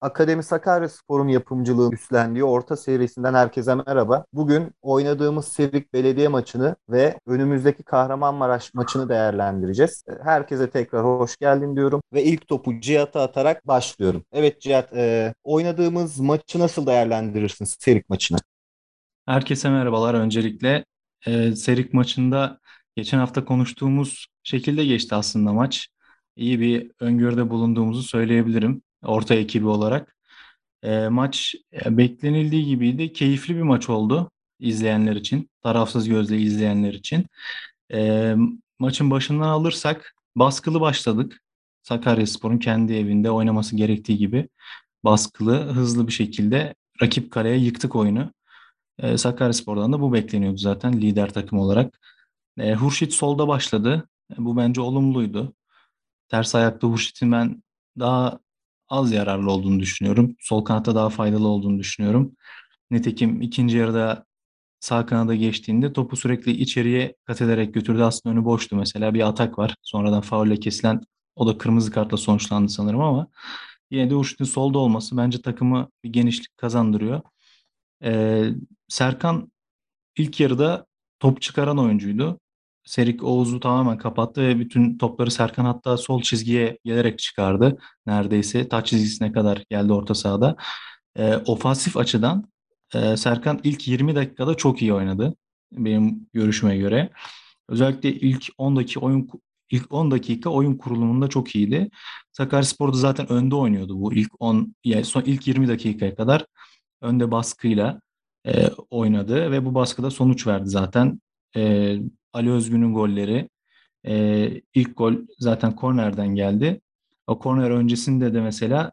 Akademi Sakaryaspor'un yapımcılığı üstlendiği orta serisinden herkese merhaba. Bugün oynadığımız Sivrik Belediye maçını ve önümüzdeki Kahramanmaraş maçını değerlendireceğiz. Herkese tekrar hoş geldin diyorum ve ilk topu Cihat'a atarak başlıyorum. Evet Cihat, e, oynadığımız maçı nasıl değerlendirirsin Sivrik maçını? Herkese merhabalar. Öncelikle e, Serik maçında geçen hafta konuştuğumuz şekilde geçti aslında maç. İyi bir öngörüde bulunduğumuzu söyleyebilirim orta ekibi olarak. E, maç e, beklenildiği gibiydi. Keyifli bir maç oldu izleyenler için, tarafsız gözle izleyenler için. E, maçın başından alırsak baskılı başladık. Sakaryaspor'un kendi evinde oynaması gerektiği gibi baskılı, hızlı bir şekilde rakip kaleye yıktık oyunu. E, Sakaryaspor'dan da bu bekleniyordu zaten lider takım olarak. E, Hurşit solda başladı. E, bu bence olumluydu. Ters ayakta Hurşit'in ben daha az yararlı olduğunu düşünüyorum. Sol kanatta daha faydalı olduğunu düşünüyorum. Nitekim ikinci yarıda sağ kanada geçtiğinde topu sürekli içeriye kat ederek götürdü. Aslında önü boştu mesela. Bir atak var. Sonradan faulle kesilen o da kırmızı kartla sonuçlandı sanırım ama yine de Hurşit'in solda olması bence takımı bir genişlik kazandırıyor. Ee, Serkan ilk yarıda top çıkaran oyuncuydu. Serik Oğuz'u tamamen kapattı ve bütün topları Serkan hatta sol çizgiye gelerek çıkardı. Neredeyse taç çizgisine kadar geldi orta sahada. E, ofansif açıdan e, Serkan ilk 20 dakikada çok iyi oynadı. Benim görüşüme göre. Özellikle ilk 10 dakika oyun ilk 10 dakika oyun kurulumunda çok iyiydi. Sakaryaspor'da zaten önde oynuyordu bu ilk 10 yani son ilk 20 dakikaya kadar önde baskıyla e, oynadı ve bu baskıda sonuç verdi zaten. E, Ali Özgün'ün golleri e, ilk gol zaten kornerden geldi. O korner öncesinde de mesela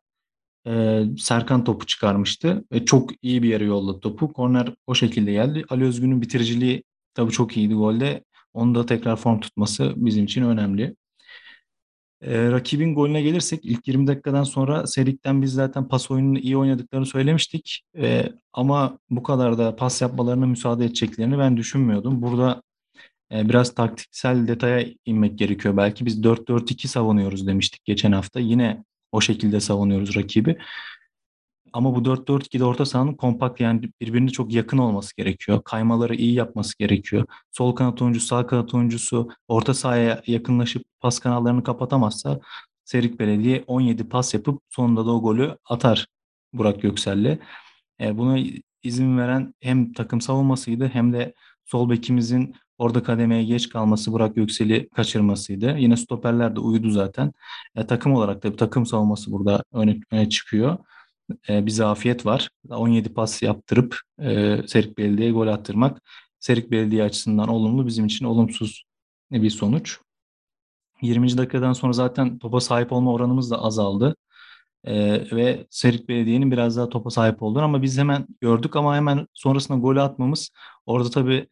e, Serkan topu çıkarmıştı ve çok iyi bir yere yolladı topu. Korner o şekilde geldi. Ali Özgün'ün bitiriciliği tabii çok iyiydi golde. Onu da tekrar form tutması bizim için önemli. E, rakibin golüne gelirsek ilk 20 dakikadan sonra Serik'ten biz zaten pas oyununu iyi oynadıklarını söylemiştik. E, ama bu kadar da pas yapmalarına müsaade edeceklerini ben düşünmüyordum. Burada e, biraz taktiksel detaya inmek gerekiyor. Belki biz 4-4-2 savunuyoruz demiştik geçen hafta. Yine o şekilde savunuyoruz rakibi. Ama bu 4-4-2'de orta sahanın kompakt yani birbirine çok yakın olması gerekiyor. Kaymaları iyi yapması gerekiyor. Sol kanat oyuncusu, sağ kanat oyuncusu orta sahaya yakınlaşıp pas kanallarını kapatamazsa Serik Belediye 17 pas yapıp sonunda da o golü atar Burak Göksel'le. E, buna izin veren hem takım savunmasıydı hem de sol bekimizin orada kademeye geç kalması, Burak Göksel'i kaçırmasıydı. Yine stoperler de uyudu zaten. E, takım olarak da bir takım savunması burada öne, öne çıkıyor e, bir zafiyet var. 17 pas yaptırıp e, Serik Belediye'ye gol attırmak Serik Belediye açısından olumlu bizim için olumsuz bir sonuç. 20. dakikadan sonra zaten topa sahip olma oranımız da azaldı. Ee, ve Serik Belediye'nin biraz daha topa sahip olduğunu ama biz hemen gördük ama hemen sonrasında gol atmamız orada tabii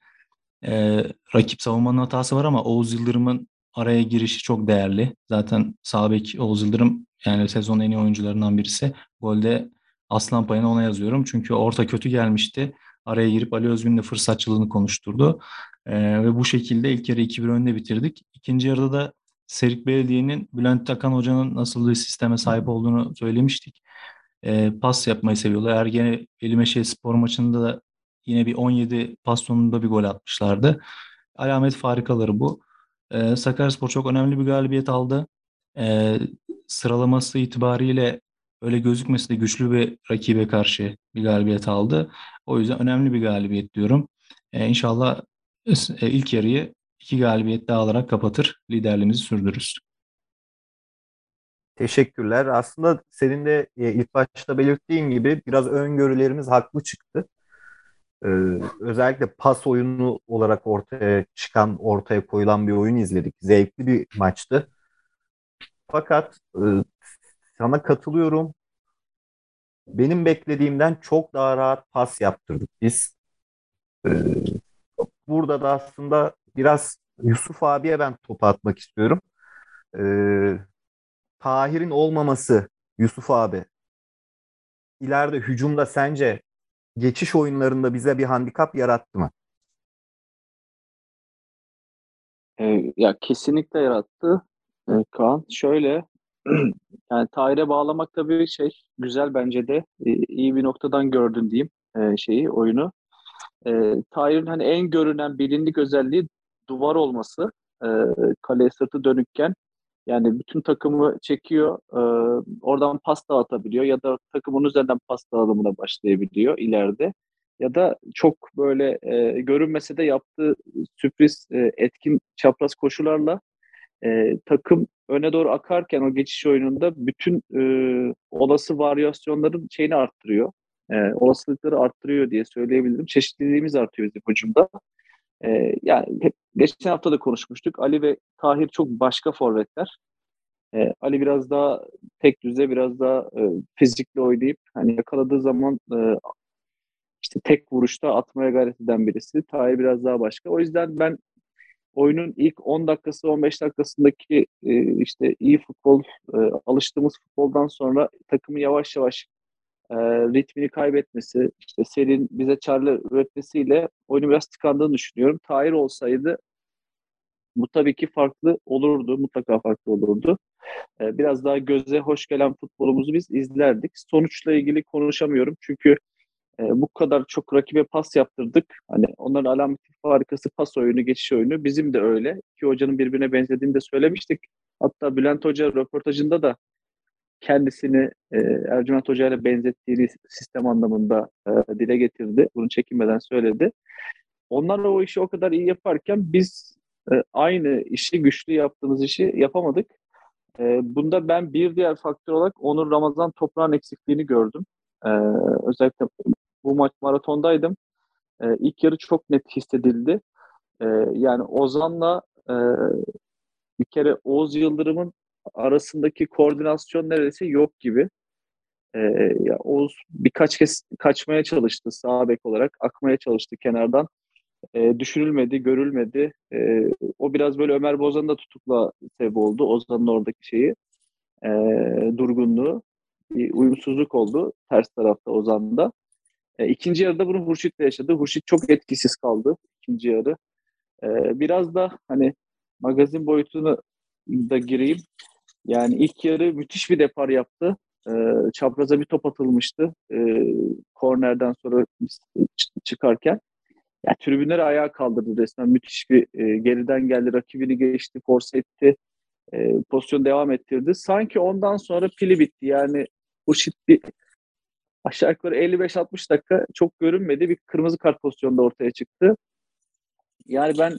e, rakip savunmanın hatası var ama Oğuz Yıldırım'ın araya girişi çok değerli. Zaten sağ bek Oğuz Yıldırım yani sezonun en iyi oyuncularından birisi. Golde aslan payını ona yazıyorum. Çünkü orta kötü gelmişti. Araya girip Ali Özgün'le fırsatçılığını konuşturdu. Ee, ve bu şekilde ilk yarı 2-1 önde bitirdik. İkinci yarıda da Serik Belediye'nin Bülent Takan Hoca'nın nasıl bir sisteme sahip olduğunu söylemiştik. Ee, pas yapmayı seviyorlar. Ergene Elimeşe spor maçında da yine bir 17 pas sonunda bir gol atmışlardı. Alamet farikaları bu. Ee, Sakaryaspor çok önemli bir galibiyet aldı. Ee, sıralaması itibariyle öyle gözükmesi de güçlü bir rakibe karşı bir galibiyet aldı. O yüzden önemli bir galibiyet diyorum. Ee, inşallah e, ilk yarıyı iki galibiyet daha alarak kapatır, liderliğimizi sürdürürüz. Teşekkürler. Aslında senin de e, ilk başta belirttiğin gibi biraz öngörülerimiz haklı çıktı. Ee, özellikle pas oyunu olarak ortaya çıkan, ortaya koyulan bir oyun izledik. Zevkli bir maçtı. Fakat e, sana katılıyorum. Benim beklediğimden çok daha rahat pas yaptırdık biz. Ee, burada da aslında biraz Yusuf abiye ben topu atmak istiyorum. Ee, Tahir'in olmaması Yusuf abi ileride hücumda sence geçiş oyunlarında bize bir handikap yarattı mı? E, ya kesinlikle yarattı. E, Kaan şöyle yani Tahir'e bağlamak tabii şey güzel bence de e, iyi bir noktadan gördün diyeyim e, şeyi oyunu. E, Tahir'in hani en görünen bilindik özelliği duvar olması. E, kaleye sırtı dönükken yani bütün takımı çekiyor. E, oradan pas atabiliyor ya da takımın üzerinden pas dağılımına başlayabiliyor ileride. Ya da çok böyle e, görünmese de yaptığı sürpriz e, etkin çapraz koşularla e, takım öne doğru akarken o geçiş oyununda bütün e, olası varyasyonların şeyini arttırıyor. E, olasılıkları arttırıyor diye söyleyebilirim. Çeşitliliğimiz artıyor bizim hücumda. E, yani hep, geçen hafta da konuşmuştuk. Ali ve Tahir çok başka forvetler. E, Ali biraz daha tek düze, biraz daha e, fizikli oynayıp hani yakaladığı zaman e, işte tek vuruşta atmaya gayret eden birisi. Tahir biraz daha başka. O yüzden ben oyunun ilk 10 dakikası 15 dakikasındaki e, işte iyi futbol e, alıştığımız futboldan sonra takımı yavaş yavaş e, ritmini kaybetmesi, işte serinin bize çarlı üretmesiyle oyunu biraz tıkandığını düşünüyorum. Tahir olsaydı bu tabii ki farklı olurdu, mutlaka farklı olurdu. E, biraz daha göze hoş gelen futbolumuzu biz izlerdik. Sonuçla ilgili konuşamıyorum çünkü e, bu kadar çok rakibe pas yaptırdık. Hani onların alameti farikası pas oyunu, geçiş oyunu. Bizim de öyle. İki hocanın birbirine benzediğini de söylemiştik. Hatta Bülent Hoca röportajında da kendisini e, Ercüment Hoca ile benzettiğini sistem anlamında e, dile getirdi. Bunu çekinmeden söyledi. Onlar o işi o kadar iyi yaparken biz e, aynı işi, güçlü yaptığımız işi yapamadık. E, bunda ben bir diğer faktör olarak Onur Ramazan toprağın eksikliğini gördüm. E, özellikle bu maç maratondaydım. E, ilk yarı çok net hissedildi. E, yani Ozan'la e, bir kere Oğuz Yıldırım'ın arasındaki koordinasyon neredeyse yok gibi. E, ya Oğuz birkaç kez kaçmaya çalıştı sağ bek olarak. Akmaya çalıştı kenardan. E, düşünülmedi, görülmedi. E, o biraz böyle Ömer Bozan'ın da tutukla sebep oldu. Ozan'ın oradaki şeyi. E, durgunluğu. Bir uyumsuzluk oldu ters tarafta Ozan'da. E, ikinci yarıda bunu Hurşit de yaşadı. Hurşit çok etkisiz kaldı ikinci yarı. E, biraz da hani magazin boyutunu da gireyim. Yani ilk yarı müthiş bir depar yaptı. E, çapraza bir top atılmıştı. E, kornerden sonra çıkarken. Yani tribünleri ayağa kaldırdı resmen. Müthiş bir e, geriden geldi. Rakibini geçti, force etti. E, pozisyon devam ettirdi. Sanki ondan sonra pili bitti. Yani bu bir aşağı yukarı 55-60 dakika çok görünmedi. Bir kırmızı kart pozisyonda ortaya çıktı. Yani ben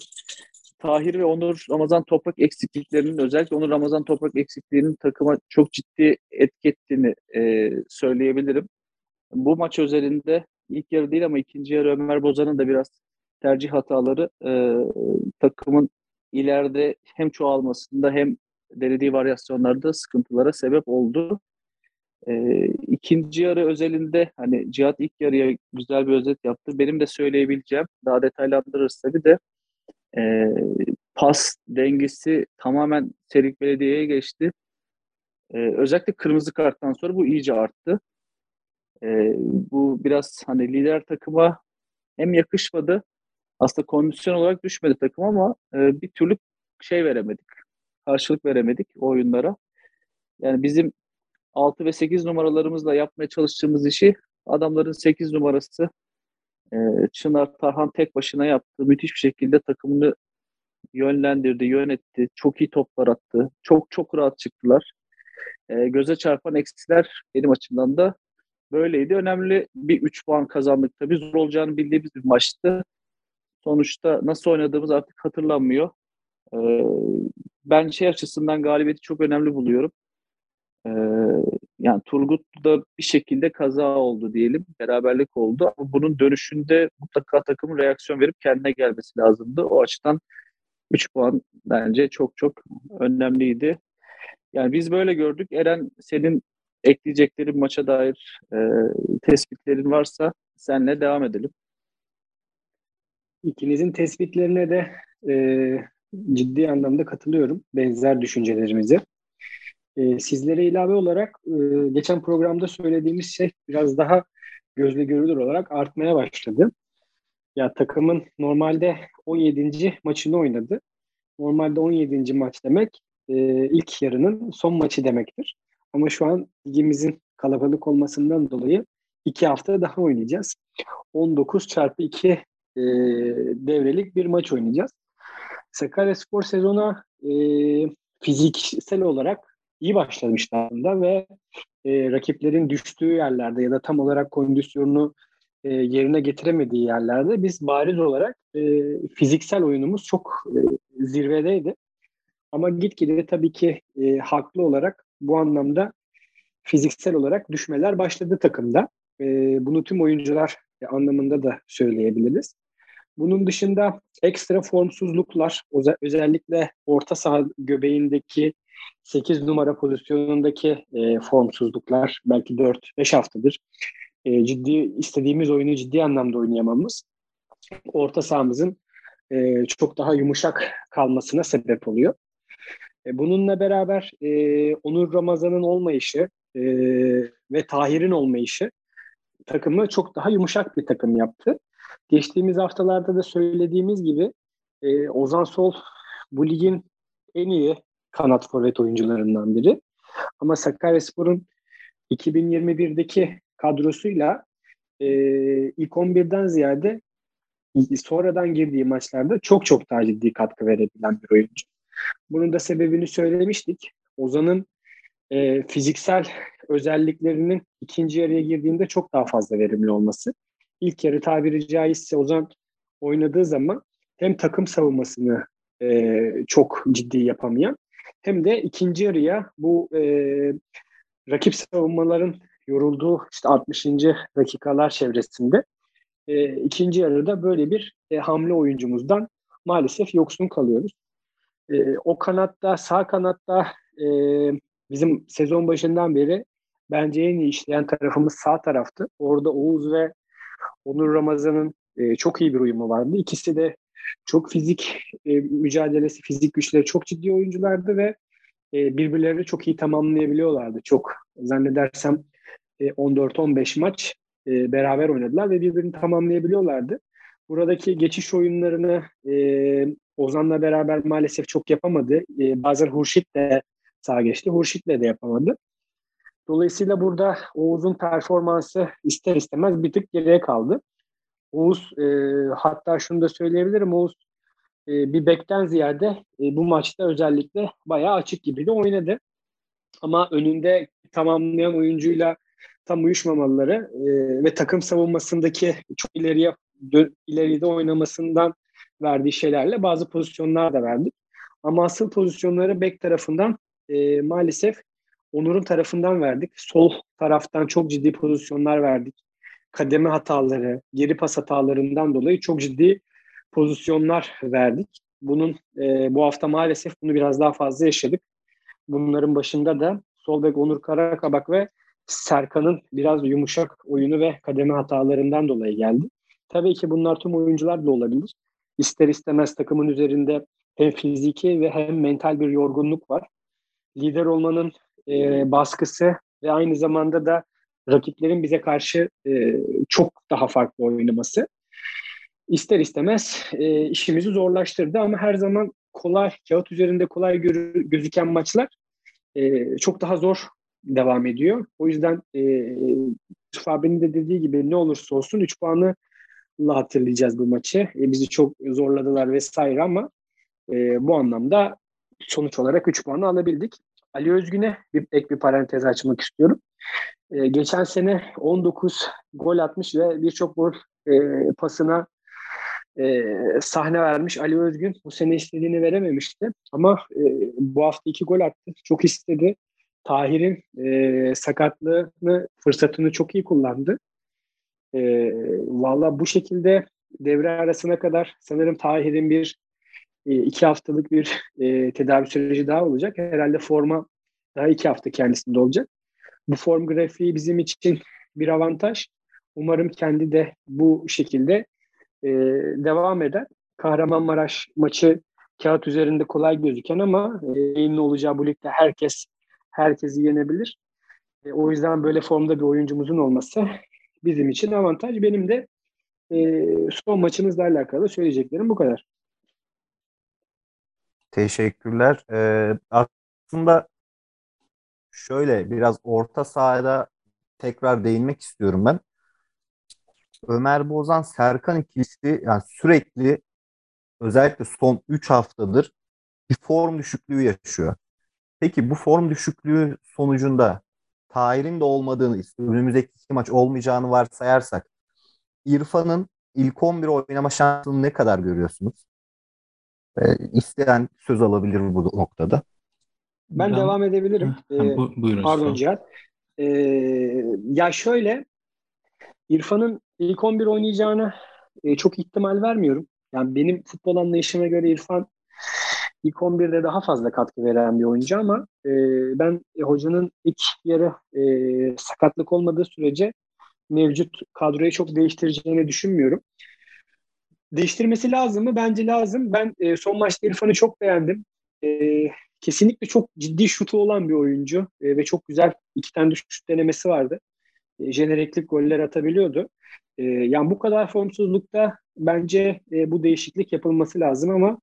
Tahir ve Onur Ramazan Toprak eksikliklerinin özellikle Onur Ramazan Toprak eksikliğinin takıma çok ciddi etki ettiğini e, söyleyebilirim. Bu maç özelinde ilk yarı değil ama ikinci yarı Ömer Bozan'ın da biraz tercih hataları e, takımın ileride hem çoğalmasında hem denediği varyasyonlarda sıkıntılara sebep oldu. E, ikinci yarı özelinde hani Cihat ilk yarıya güzel bir özet yaptı. Benim de söyleyebileceğim daha detaylandırırız tabii de e, pas dengesi tamamen Serik Belediye'ye geçti. E, özellikle kırmızı karttan sonra bu iyice arttı. E, bu biraz hani lider takıma hem yakışmadı aslında kondisyon olarak düşmedi takım ama e, bir türlü şey veremedik. Karşılık veremedik o oyunlara. Yani bizim 6 ve 8 numaralarımızla yapmaya çalıştığımız işi adamların 8 numarası e, Çınar Tarhan tek başına yaptı. Müthiş bir şekilde takımını yönlendirdi, yönetti. Çok iyi toplar attı. Çok çok rahat çıktılar. E, göze çarpan eksiler benim açımdan da böyleydi. Önemli bir 3 puan kazandık tabii. Zor olacağını bildiğimiz bir maçtı. Sonuçta nasıl oynadığımız artık hatırlanmıyor. E, ben şey açısından galibiyeti çok önemli buluyorum. Ee, yani Turgut'da bir şekilde kaza oldu diyelim. Beraberlik oldu ama bunun dönüşünde mutlaka takımın reaksiyon verip kendine gelmesi lazımdı. O açıdan 3 puan bence çok çok önemliydi. Yani biz böyle gördük. Eren senin ekleyeceklerin maça dair e, tespitlerin varsa senle devam edelim. İkinizin tespitlerine de e, ciddi anlamda katılıyorum. Benzer düşüncelerimize. E, sizlere ilave olarak e, geçen programda söylediğimiz şey biraz daha gözle görülür olarak artmaya başladı. Ya takımın normalde 17. maçını oynadı. Normalde 17. maç demek e, ilk yarının son maçı demektir. Ama şu an ligimizin kalabalık olmasından dolayı iki hafta daha oynayacağız. 19 çarpı 2 e, devrelik bir maç oynayacağız. Sakarya Spor sezona e, fiziksel olarak iyi başlamıştı aslında ve e, rakiplerin düştüğü yerlerde ya da tam olarak kondisyonunu e, yerine getiremediği yerlerde biz bariz olarak e, fiziksel oyunumuz çok e, zirvedeydi. Ama gitgide tabii ki e, haklı olarak bu anlamda fiziksel olarak düşmeler başladı takımda. E, bunu tüm oyuncular e, anlamında da söyleyebiliriz. Bunun dışında ekstra formsuzluklar, özellikle orta saha göbeğindeki 8 numara pozisyonundaki e, formsuzluklar belki 4-5 haftadır e, ciddi istediğimiz oyunu ciddi anlamda oynayamamız orta sahamızın e, çok daha yumuşak kalmasına sebep oluyor. E, bununla beraber e, Onur Ramazan'ın olmayışı e, ve Tahir'in olmayışı takımı çok daha yumuşak bir takım yaptı. Geçtiğimiz haftalarda da söylediğimiz gibi e, Ozan Sol bu ligin en iyi kanat forvet oyuncularından biri. Ama Sakaryaspor'un 2021'deki kadrosuyla e, ilk 11'den ziyade sonradan girdiği maçlarda çok çok daha ciddi katkı verebilen bir oyuncu. Bunun da sebebini söylemiştik. Ozan'ın e, fiziksel özelliklerinin ikinci yarıya girdiğinde çok daha fazla verimli olması. İlk yarı tabiri caizse Ozan oynadığı zaman hem takım savunmasını e, çok ciddi yapamayan hem de ikinci yarıya bu e, rakip savunmaların yorulduğu işte 60. dakikalar çevresinde e, ikinci yarıda böyle bir e, hamle oyuncumuzdan maalesef yoksun kalıyoruz. E, o kanatta, sağ kanatta e, bizim sezon başından beri bence en iyi işleyen tarafımız sağ taraftı. Orada Oğuz ve Onur Ramazan'ın e, çok iyi bir uyumu vardı. İkisi de çok fizik e, mücadelesi, fizik güçleri çok ciddi oyunculardı ve e, birbirlerini çok iyi tamamlayabiliyorlardı. Çok zannedersem e, 14-15 maç e, beraber oynadılar ve birbirini tamamlayabiliyorlardı. Buradaki geçiş oyunlarını e, Ozan'la beraber maalesef çok yapamadı. E, bazen Hurşit de sağ geçti. Hurşit'le de yapamadı. Dolayısıyla burada Oğuz'un performansı ister istemez bir tık geriye kaldı. Oğuz e, hatta şunu da söyleyebilirim. Oğuz e, bir bekten ziyade e, bu maçta özellikle bayağı açık gibi de oynadı. Ama önünde tamamlayan oyuncuyla tam uyuşmamaları e, ve takım savunmasındaki çok ileriye ileride oynamasından verdiği şeylerle bazı pozisyonlar da verdik. Ama asıl pozisyonları bek tarafından e, maalesef Onur'un tarafından verdik. Sol taraftan çok ciddi pozisyonlar verdik. Kademe hataları, geri pas hatalarından dolayı çok ciddi pozisyonlar verdik. Bunun e, bu hafta maalesef bunu biraz daha fazla yaşadık. Bunların başında da sol bek Onur Karakabak ve Serkan'ın biraz yumuşak oyunu ve kademe hatalarından dolayı geldi. Tabii ki bunlar tüm oyuncular da olabilir. İster istemez takımın üzerinde hem fiziki ve hem mental bir yorgunluk var. Lider olmanın e, baskısı ve aynı zamanda da rakiplerin bize karşı e, çok daha farklı oynaması ister istemez e, işimizi zorlaştırdı ama her zaman kolay, kağıt üzerinde kolay görü, gözüken maçlar e, çok daha zor devam ediyor. O yüzden e, Yusuf de dediği gibi ne olursa olsun 3 puanı hatırlayacağız bu maçı. E, bizi çok zorladılar vesaire ama e, bu anlamda sonuç olarak 3 puanı alabildik. Ali Özgün'e bir ek bir parantez açmak istiyorum. E, geçen sene 19 gol atmış ve birçok gol e, pasına e, sahne vermiş Ali Özgün. Bu sene istediğini verememişti. Ama e, bu hafta iki gol attı. Çok istedi. Tahir'in e, sakatlığını, fırsatını çok iyi kullandı. E, Valla bu şekilde devre arasına kadar sanırım Tahir'in bir e, iki haftalık bir e, tedavi süreci daha olacak. Herhalde forma daha iki hafta kendisinde olacak. Bu form grafiği bizim için bir avantaj. Umarım kendi de bu şekilde e, devam eder. Kahramanmaraş maçı kağıt üzerinde kolay gözüken ama e, yayınlı olacağı bu ligde herkes herkesi yenebilir. E, o yüzden böyle formda bir oyuncumuzun olması bizim için avantaj. Benim de e, son maçımızla alakalı söyleyeceklerim bu kadar. Teşekkürler. Ee, aslında şöyle biraz orta sahada tekrar değinmek istiyorum ben. Ömer Bozan Serkan ikilisi yani sürekli özellikle son 3 haftadır bir form düşüklüğü yaşıyor. Peki bu form düşüklüğü sonucunda Tahir'in de olmadığını, önümüzdeki iki maç olmayacağını varsayarsak İrfan'ın ilk 11 oynama şansını ne kadar görüyorsunuz? Ee, isteyen söz alabilir bu noktada. Ben, ben devam edebilirim. Ee, bu, buyurun. Pardon Cihat. Ee, ya şöyle İrfan'ın ilk 11 oynayacağını e, çok ihtimal vermiyorum. Yani benim futbol anlayışıma göre İrfan ilk 11'de daha fazla katkı veren bir oyuncu ama e, ben e, hocanın ilk yarı e, sakatlık olmadığı sürece mevcut kadroyu çok değiştireceğini düşünmüyorum. Değiştirmesi lazım mı? Bence lazım. Ben e, son maçta İrfan'ı çok beğendim. E, kesinlikle çok ciddi şutu olan bir oyuncu e, ve çok güzel iki tane düşüş denemesi vardı. E, jeneriklik goller atabiliyordu. E, yani bu kadar formsuzlukta bence e, bu değişiklik yapılması lazım ama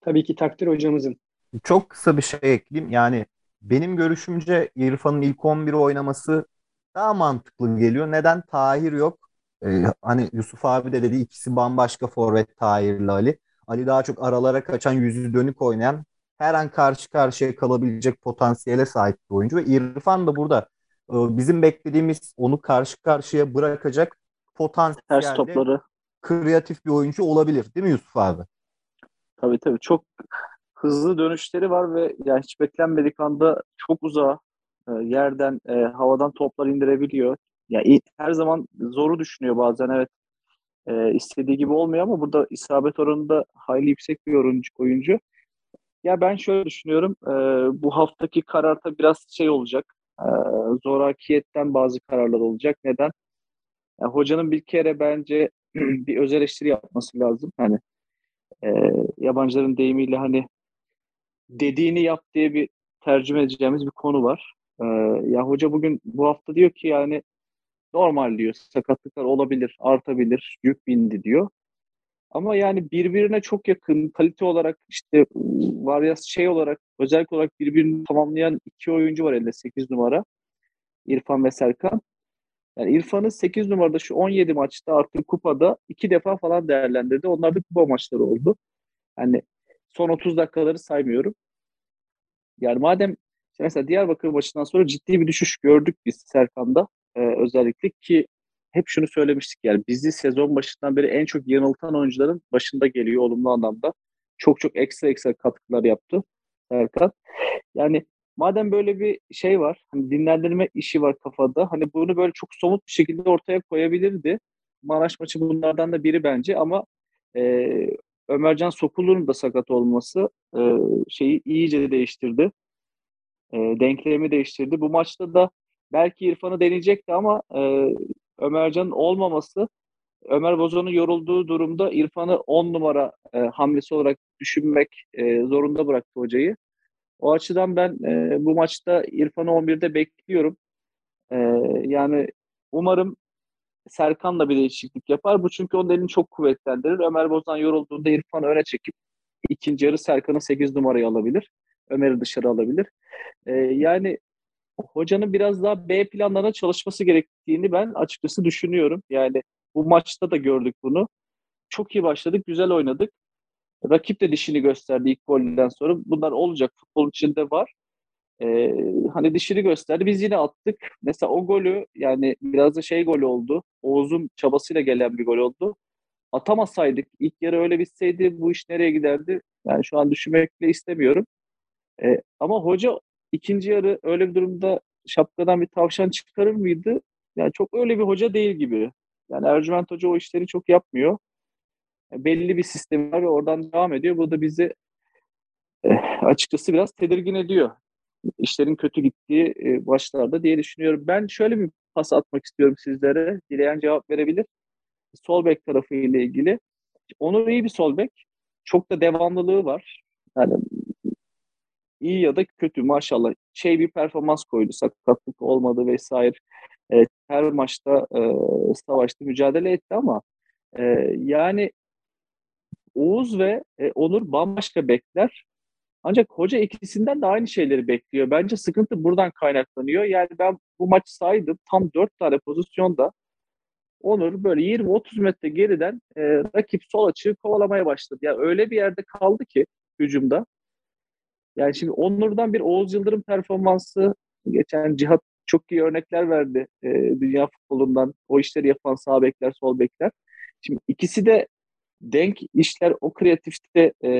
tabii ki takdir hocamızın. Çok kısa bir şey ekleyeyim. Yani benim görüşümce İrfan'ın ilk 11 oynaması daha mantıklı geliyor. Neden? Tahir yok. Ee, hani Yusuf abi de dedi ikisi bambaşka forvet Tahir'le Ali. Ali daha çok aralara kaçan yüzü dönük oynayan her an karşı karşıya kalabilecek potansiyele sahip bir oyuncu ve İrfan da burada e, bizim beklediğimiz onu karşı karşıya bırakacak potansiyelde topları. kreatif bir oyuncu olabilir değil mi Yusuf abi? Tabii tabii çok hızlı dönüşleri var ve yani hiç beklenmedik anda çok uzağa e, yerden e, havadan toplar indirebiliyor. Yani her zaman zoru düşünüyor bazen evet e, istediği gibi olmuyor ama burada isabet oranında hayli yüksek bir oyuncu. oyuncu. Ya ben şöyle düşünüyorum e, bu haftaki kararta biraz şey olacak e, zorakiyetten bazı kararlar olacak. Neden? Yani hocanın bir kere bence bir öz eleştiri yapması lazım. Hani e, yabancıların deyimiyle hani dediğini yap diye bir tercüme edeceğimiz bir konu var. E, ya hoca bugün bu hafta diyor ki yani normal diyor sakatlıklar olabilir, artabilir, yük bindi diyor. Ama yani birbirine çok yakın kalite olarak işte var ya şey olarak özellik olarak birbirini tamamlayan iki oyuncu var elde 8 numara. İrfan ve Serkan. Yani İrfan'ın 8 numarada şu 17 maçta artık kupada iki defa falan değerlendirdi. Onlar da kupa maçları oldu. Yani son 30 dakikaları saymıyorum. Yani madem mesela Diyarbakır maçından sonra ciddi bir düşüş gördük biz Serkan'da e, özellikle ki hep şunu söylemiştik yani bizi sezon başından beri en çok yanıltan oyuncuların başında geliyor olumlu anlamda. Çok çok ekstra ekstra katkılar yaptı Serkan. Yani madem böyle bir şey var, hani dinlendirme işi var kafada, hani bunu böyle çok somut bir şekilde ortaya koyabilirdi. Maraş maçı bunlardan da biri bence ama e, Ömercan Sokulu'nun da sakat olması e, şeyi iyice değiştirdi. E, denklemi değiştirdi. Bu maçta da belki İrfan'ı deneyecekti ama e, Ömercan'ın olmaması Ömer Bozan'ın yorulduğu durumda İrfan'ı 10 numara e, hamlesi olarak düşünmek e, zorunda bıraktı hocayı. O açıdan ben e, bu maçta İrfan'ı 11'de bekliyorum. E, yani umarım Serkan da bir değişiklik yapar. Bu çünkü onun elini çok kuvvetlendirir. Ömer Bozan yorulduğunda İrfan'ı öne çekip ikinci yarı Serkan'ı 8 numarayı alabilir. Ömer'i dışarı alabilir. E, yani hocanın biraz daha B planlarına çalışması gerektiğini ben açıkçası düşünüyorum. Yani bu maçta da gördük bunu. Çok iyi başladık, güzel oynadık. Rakip de dişini gösterdi ilk golden sonra. Bunlar olacak, futbol içinde var. Ee, hani dişini gösterdi. Biz yine attık. Mesela o golü yani biraz da şey gol oldu. Oğuz'un çabasıyla gelen bir gol oldu. Atamasaydık, ilk yarı öyle bitseydi bu iş nereye giderdi? Yani şu an düşünmekle istemiyorum. Ee, ama hoca ikinci yarı öyle bir durumda şapkadan bir tavşan çıkarır mıydı? Yani çok öyle bir hoca değil gibi. Yani Ercüment Hoca o işleri çok yapmıyor. Yani belli bir sistem var ve oradan devam ediyor. Bu da bizi eh, açıkçası biraz tedirgin ediyor. İşlerin kötü gittiği e, başlarda diye düşünüyorum. Ben şöyle bir pas atmak istiyorum sizlere. Dileyen cevap verebilir. Sol bek tarafı ile ilgili. Onur iyi bir sol bek. Çok da devamlılığı var. Yani iyi ya da kötü maşallah şey bir performans koydu sakatlık olmadı vesaire evet, her maçta e, savaştı mücadele etti ama e, yani Oğuz ve e, Onur bambaşka bekler Ancak hoca ikisinden de aynı şeyleri bekliyor. Bence sıkıntı buradan kaynaklanıyor. Yani ben bu maç saydım tam dört tane pozisyonda Onur böyle 20-30 metre geriden e, rakip sol açığı kovalamaya başladı. Yani öyle bir yerde kaldı ki hücumda. Yani şimdi Onur'dan bir Oğuz Yıldırım performansı geçen Cihat çok iyi örnekler verdi e, dünya futbolundan. O işleri yapan sağ bekler, sol bekler. Şimdi ikisi de denk işler o kreatifte e,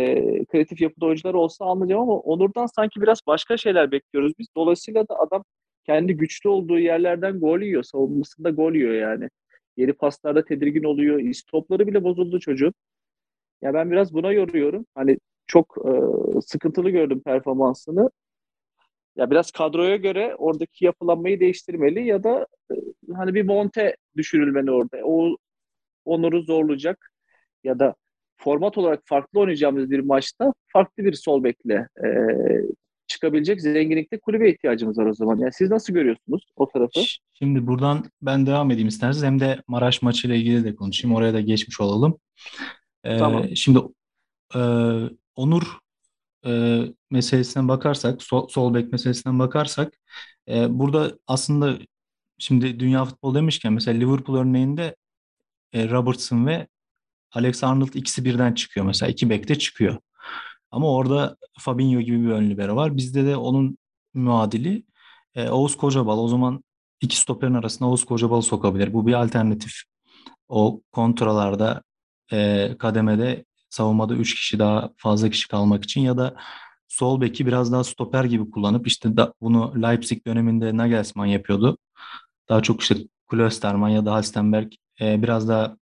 kreatif yapıda oyuncular olsa anlayacağım ama Onur'dan sanki biraz başka şeyler bekliyoruz biz. Dolayısıyla da adam kendi güçlü olduğu yerlerden gol yiyor. Savunmasında gol yiyor yani. Geri paslarda tedirgin oluyor. İstopları bile bozuldu çocuğun. Ya ben biraz buna yoruyorum. Hani çok e, sıkıntılı gördüm performansını. Ya biraz kadroya göre oradaki yapılanmayı değiştirmeli ya da e, hani bir monte düşürülmeli orada. O Onur'u zorlayacak ya da format olarak farklı oynayacağımız bir maçta farklı bir sol bekle e, çıkabilecek zenginlikte kulübe ihtiyacımız var o zaman. Yani siz nasıl görüyorsunuz o tarafı? Şimdi buradan ben devam edeyim isterseniz. Hem de Maraş maçıyla ilgili de konuşayım. Oraya da geçmiş olalım. Ee, tamam. Şimdi e, Onur e, meselesinden bakarsak, sol, sol bek meselesinden bakarsak e, burada aslında şimdi dünya futbol demişken mesela Liverpool örneğinde e, Robertson ve Alex Arnold ikisi birden çıkıyor mesela. iki bekte çıkıyor. Ama orada Fabinho gibi bir ön libero var. Bizde de onun muadili e, Oğuz Kocabal. O zaman iki stoperin arasında Oğuz Kocabal'ı sokabilir. Bu bir alternatif. O kontralarda e, kademede savunmada 3 kişi daha fazla kişi kalmak için ya da sol beki biraz daha stoper gibi kullanıp işte da, bunu Leipzig döneminde Nagelsmann yapıyordu. Daha çok işte Klosterman ya da Halstenberg e, biraz daha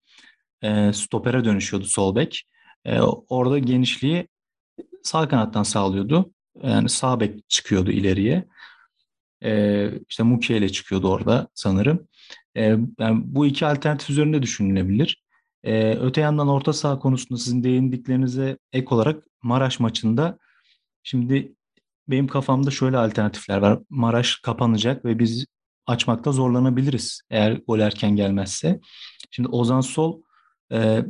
e, stopere dönüşüyordu sol bek. E, orada genişliği sağ kanattan sağlıyordu. Yani sağ bek çıkıyordu ileriye. E, işte Mukiele çıkıyordu orada sanırım. E, yani bu iki alternatif üzerinde düşünülebilir. E, öte yandan orta saha konusunda sizin değindiklerinize ek olarak Maraş maçında şimdi benim kafamda şöyle alternatifler var. Maraş kapanacak ve biz açmakta zorlanabiliriz eğer gol erken gelmezse. Şimdi Ozan Sol e,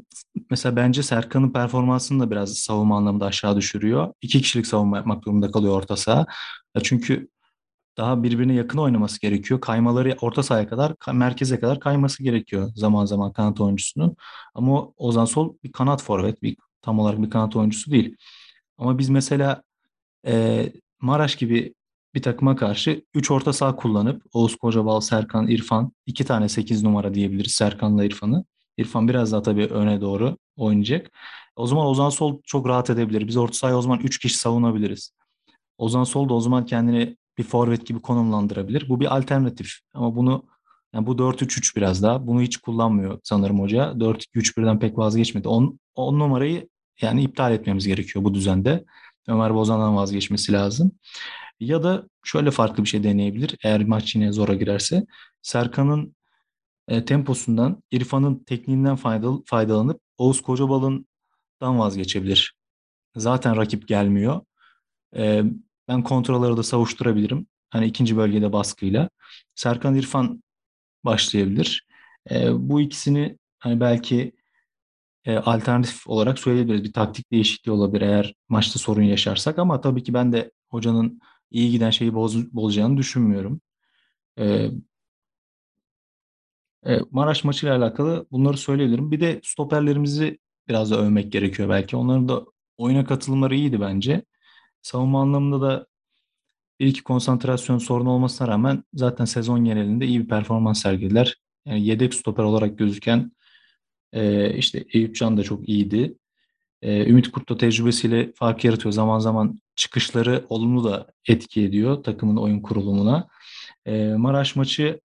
mesela bence Serkan'ın performansını da biraz savunma anlamında aşağı düşürüyor. İki kişilik savunma yapmak durumunda kalıyor orta saha. Çünkü daha birbirine yakın oynaması gerekiyor. Kaymaları orta sahaya kadar, merkeze kadar kayması gerekiyor zaman zaman kanat oyuncusunun. Ama Ozan Sol bir kanat forvet, bir tam olarak bir kanat oyuncusu değil. Ama biz mesela e, Maraş gibi bir takıma karşı 3 orta saha kullanıp Oğuz Kocabal, Serkan, İrfan iki tane 8 numara diyebiliriz Serkan'la İrfan'ı. İrfan biraz daha tabii öne doğru oynayacak. O zaman Ozan Sol çok rahat edebilir. Biz orta sahaya o zaman 3 kişi savunabiliriz. Ozan Sol da o zaman kendini bir forvet gibi konumlandırabilir. Bu bir alternatif. Ama bunu yani bu 4-3-3 biraz daha. Bunu hiç kullanmıyor sanırım hoca. 4-2-3-1'den pek vazgeçmedi. 10 numarayı yani iptal etmemiz gerekiyor bu düzende. Ömer Bozan'dan vazgeçmesi lazım. Ya da şöyle farklı bir şey deneyebilir. Eğer maç yine zora girerse. Serkan'ın e, temposundan, İrfan'ın tekniğinden faydalı, faydalanıp Oğuz Kocabal'ından vazgeçebilir. Zaten rakip gelmiyor. E, ben kontrolleri da savuşturabilirim. Hani ikinci bölgede baskıyla. Serkan İrfan başlayabilir. E, bu ikisini hani belki e, alternatif olarak söyleyebiliriz. Bir taktik değişikliği olabilir eğer maçta sorun yaşarsak ama tabii ki ben de hocanın iyi giden şeyi boz, bozacağını düşünmüyorum. E, e, Maraş maçıyla alakalı bunları söyleyebilirim. Bir de stoperlerimizi biraz da övmek gerekiyor belki. Onların da oyuna katılımları iyiydi bence. Savunma anlamında da bir iki konsantrasyon sorunu olmasına rağmen zaten sezon genelinde iyi bir performans sergilediler. Yani yedek stoper olarak gözüken e, işte Eyüp Can da çok iyiydi. E, Ümit Kurt da tecrübesiyle fark yaratıyor. Zaman zaman çıkışları olumlu da etki ediyor takımın oyun kurulumuna. E, Maraş maçı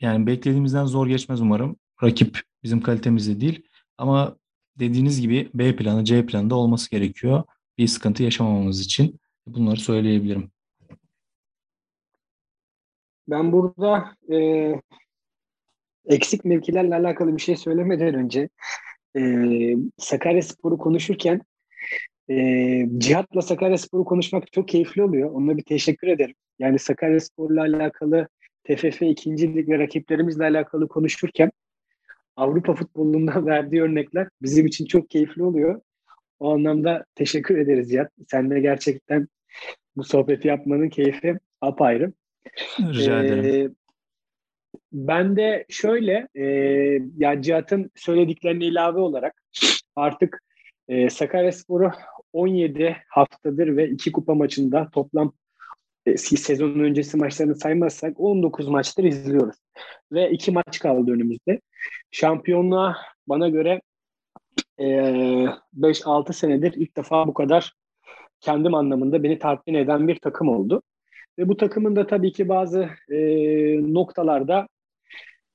yani beklediğimizden zor geçmez umarım. Rakip bizim kalitemizde değil. Ama dediğiniz gibi B planı, C planı da olması gerekiyor. Bir sıkıntı yaşamamamız için. Bunları söyleyebilirim. Ben burada e, eksik mevkilerle alakalı bir şey söylemeden önce e, Sakaryaspor'u konuşurken e, Cihat'la Sakaryaspor'u konuşmak çok keyifli oluyor. Onunla bir teşekkür ederim. Yani Sakaryaspor'la alakalı TFF 2. Lig ve rakiplerimizle alakalı konuşurken Avrupa futbolunda verdiği örnekler bizim için çok keyifli oluyor. O anlamda teşekkür ederiz Cihat. Sen de gerçekten bu sohbeti yapmanın keyfi apayrı. Rica ederim. Ee, ben de şöyle, e, ya Cihat'ın söylediklerine ilave olarak artık e, Sakaryaspor'u 17 haftadır ve iki kupa maçında toplam e, sezonun öncesi maçlarını saymazsak 19 maçtır izliyoruz. Ve iki maç kaldı önümüzde. Şampiyonluğa bana göre e, 5-6 senedir ilk defa bu kadar kendim anlamında beni tatmin eden bir takım oldu. Ve bu takımın da tabii ki bazı e, noktalarda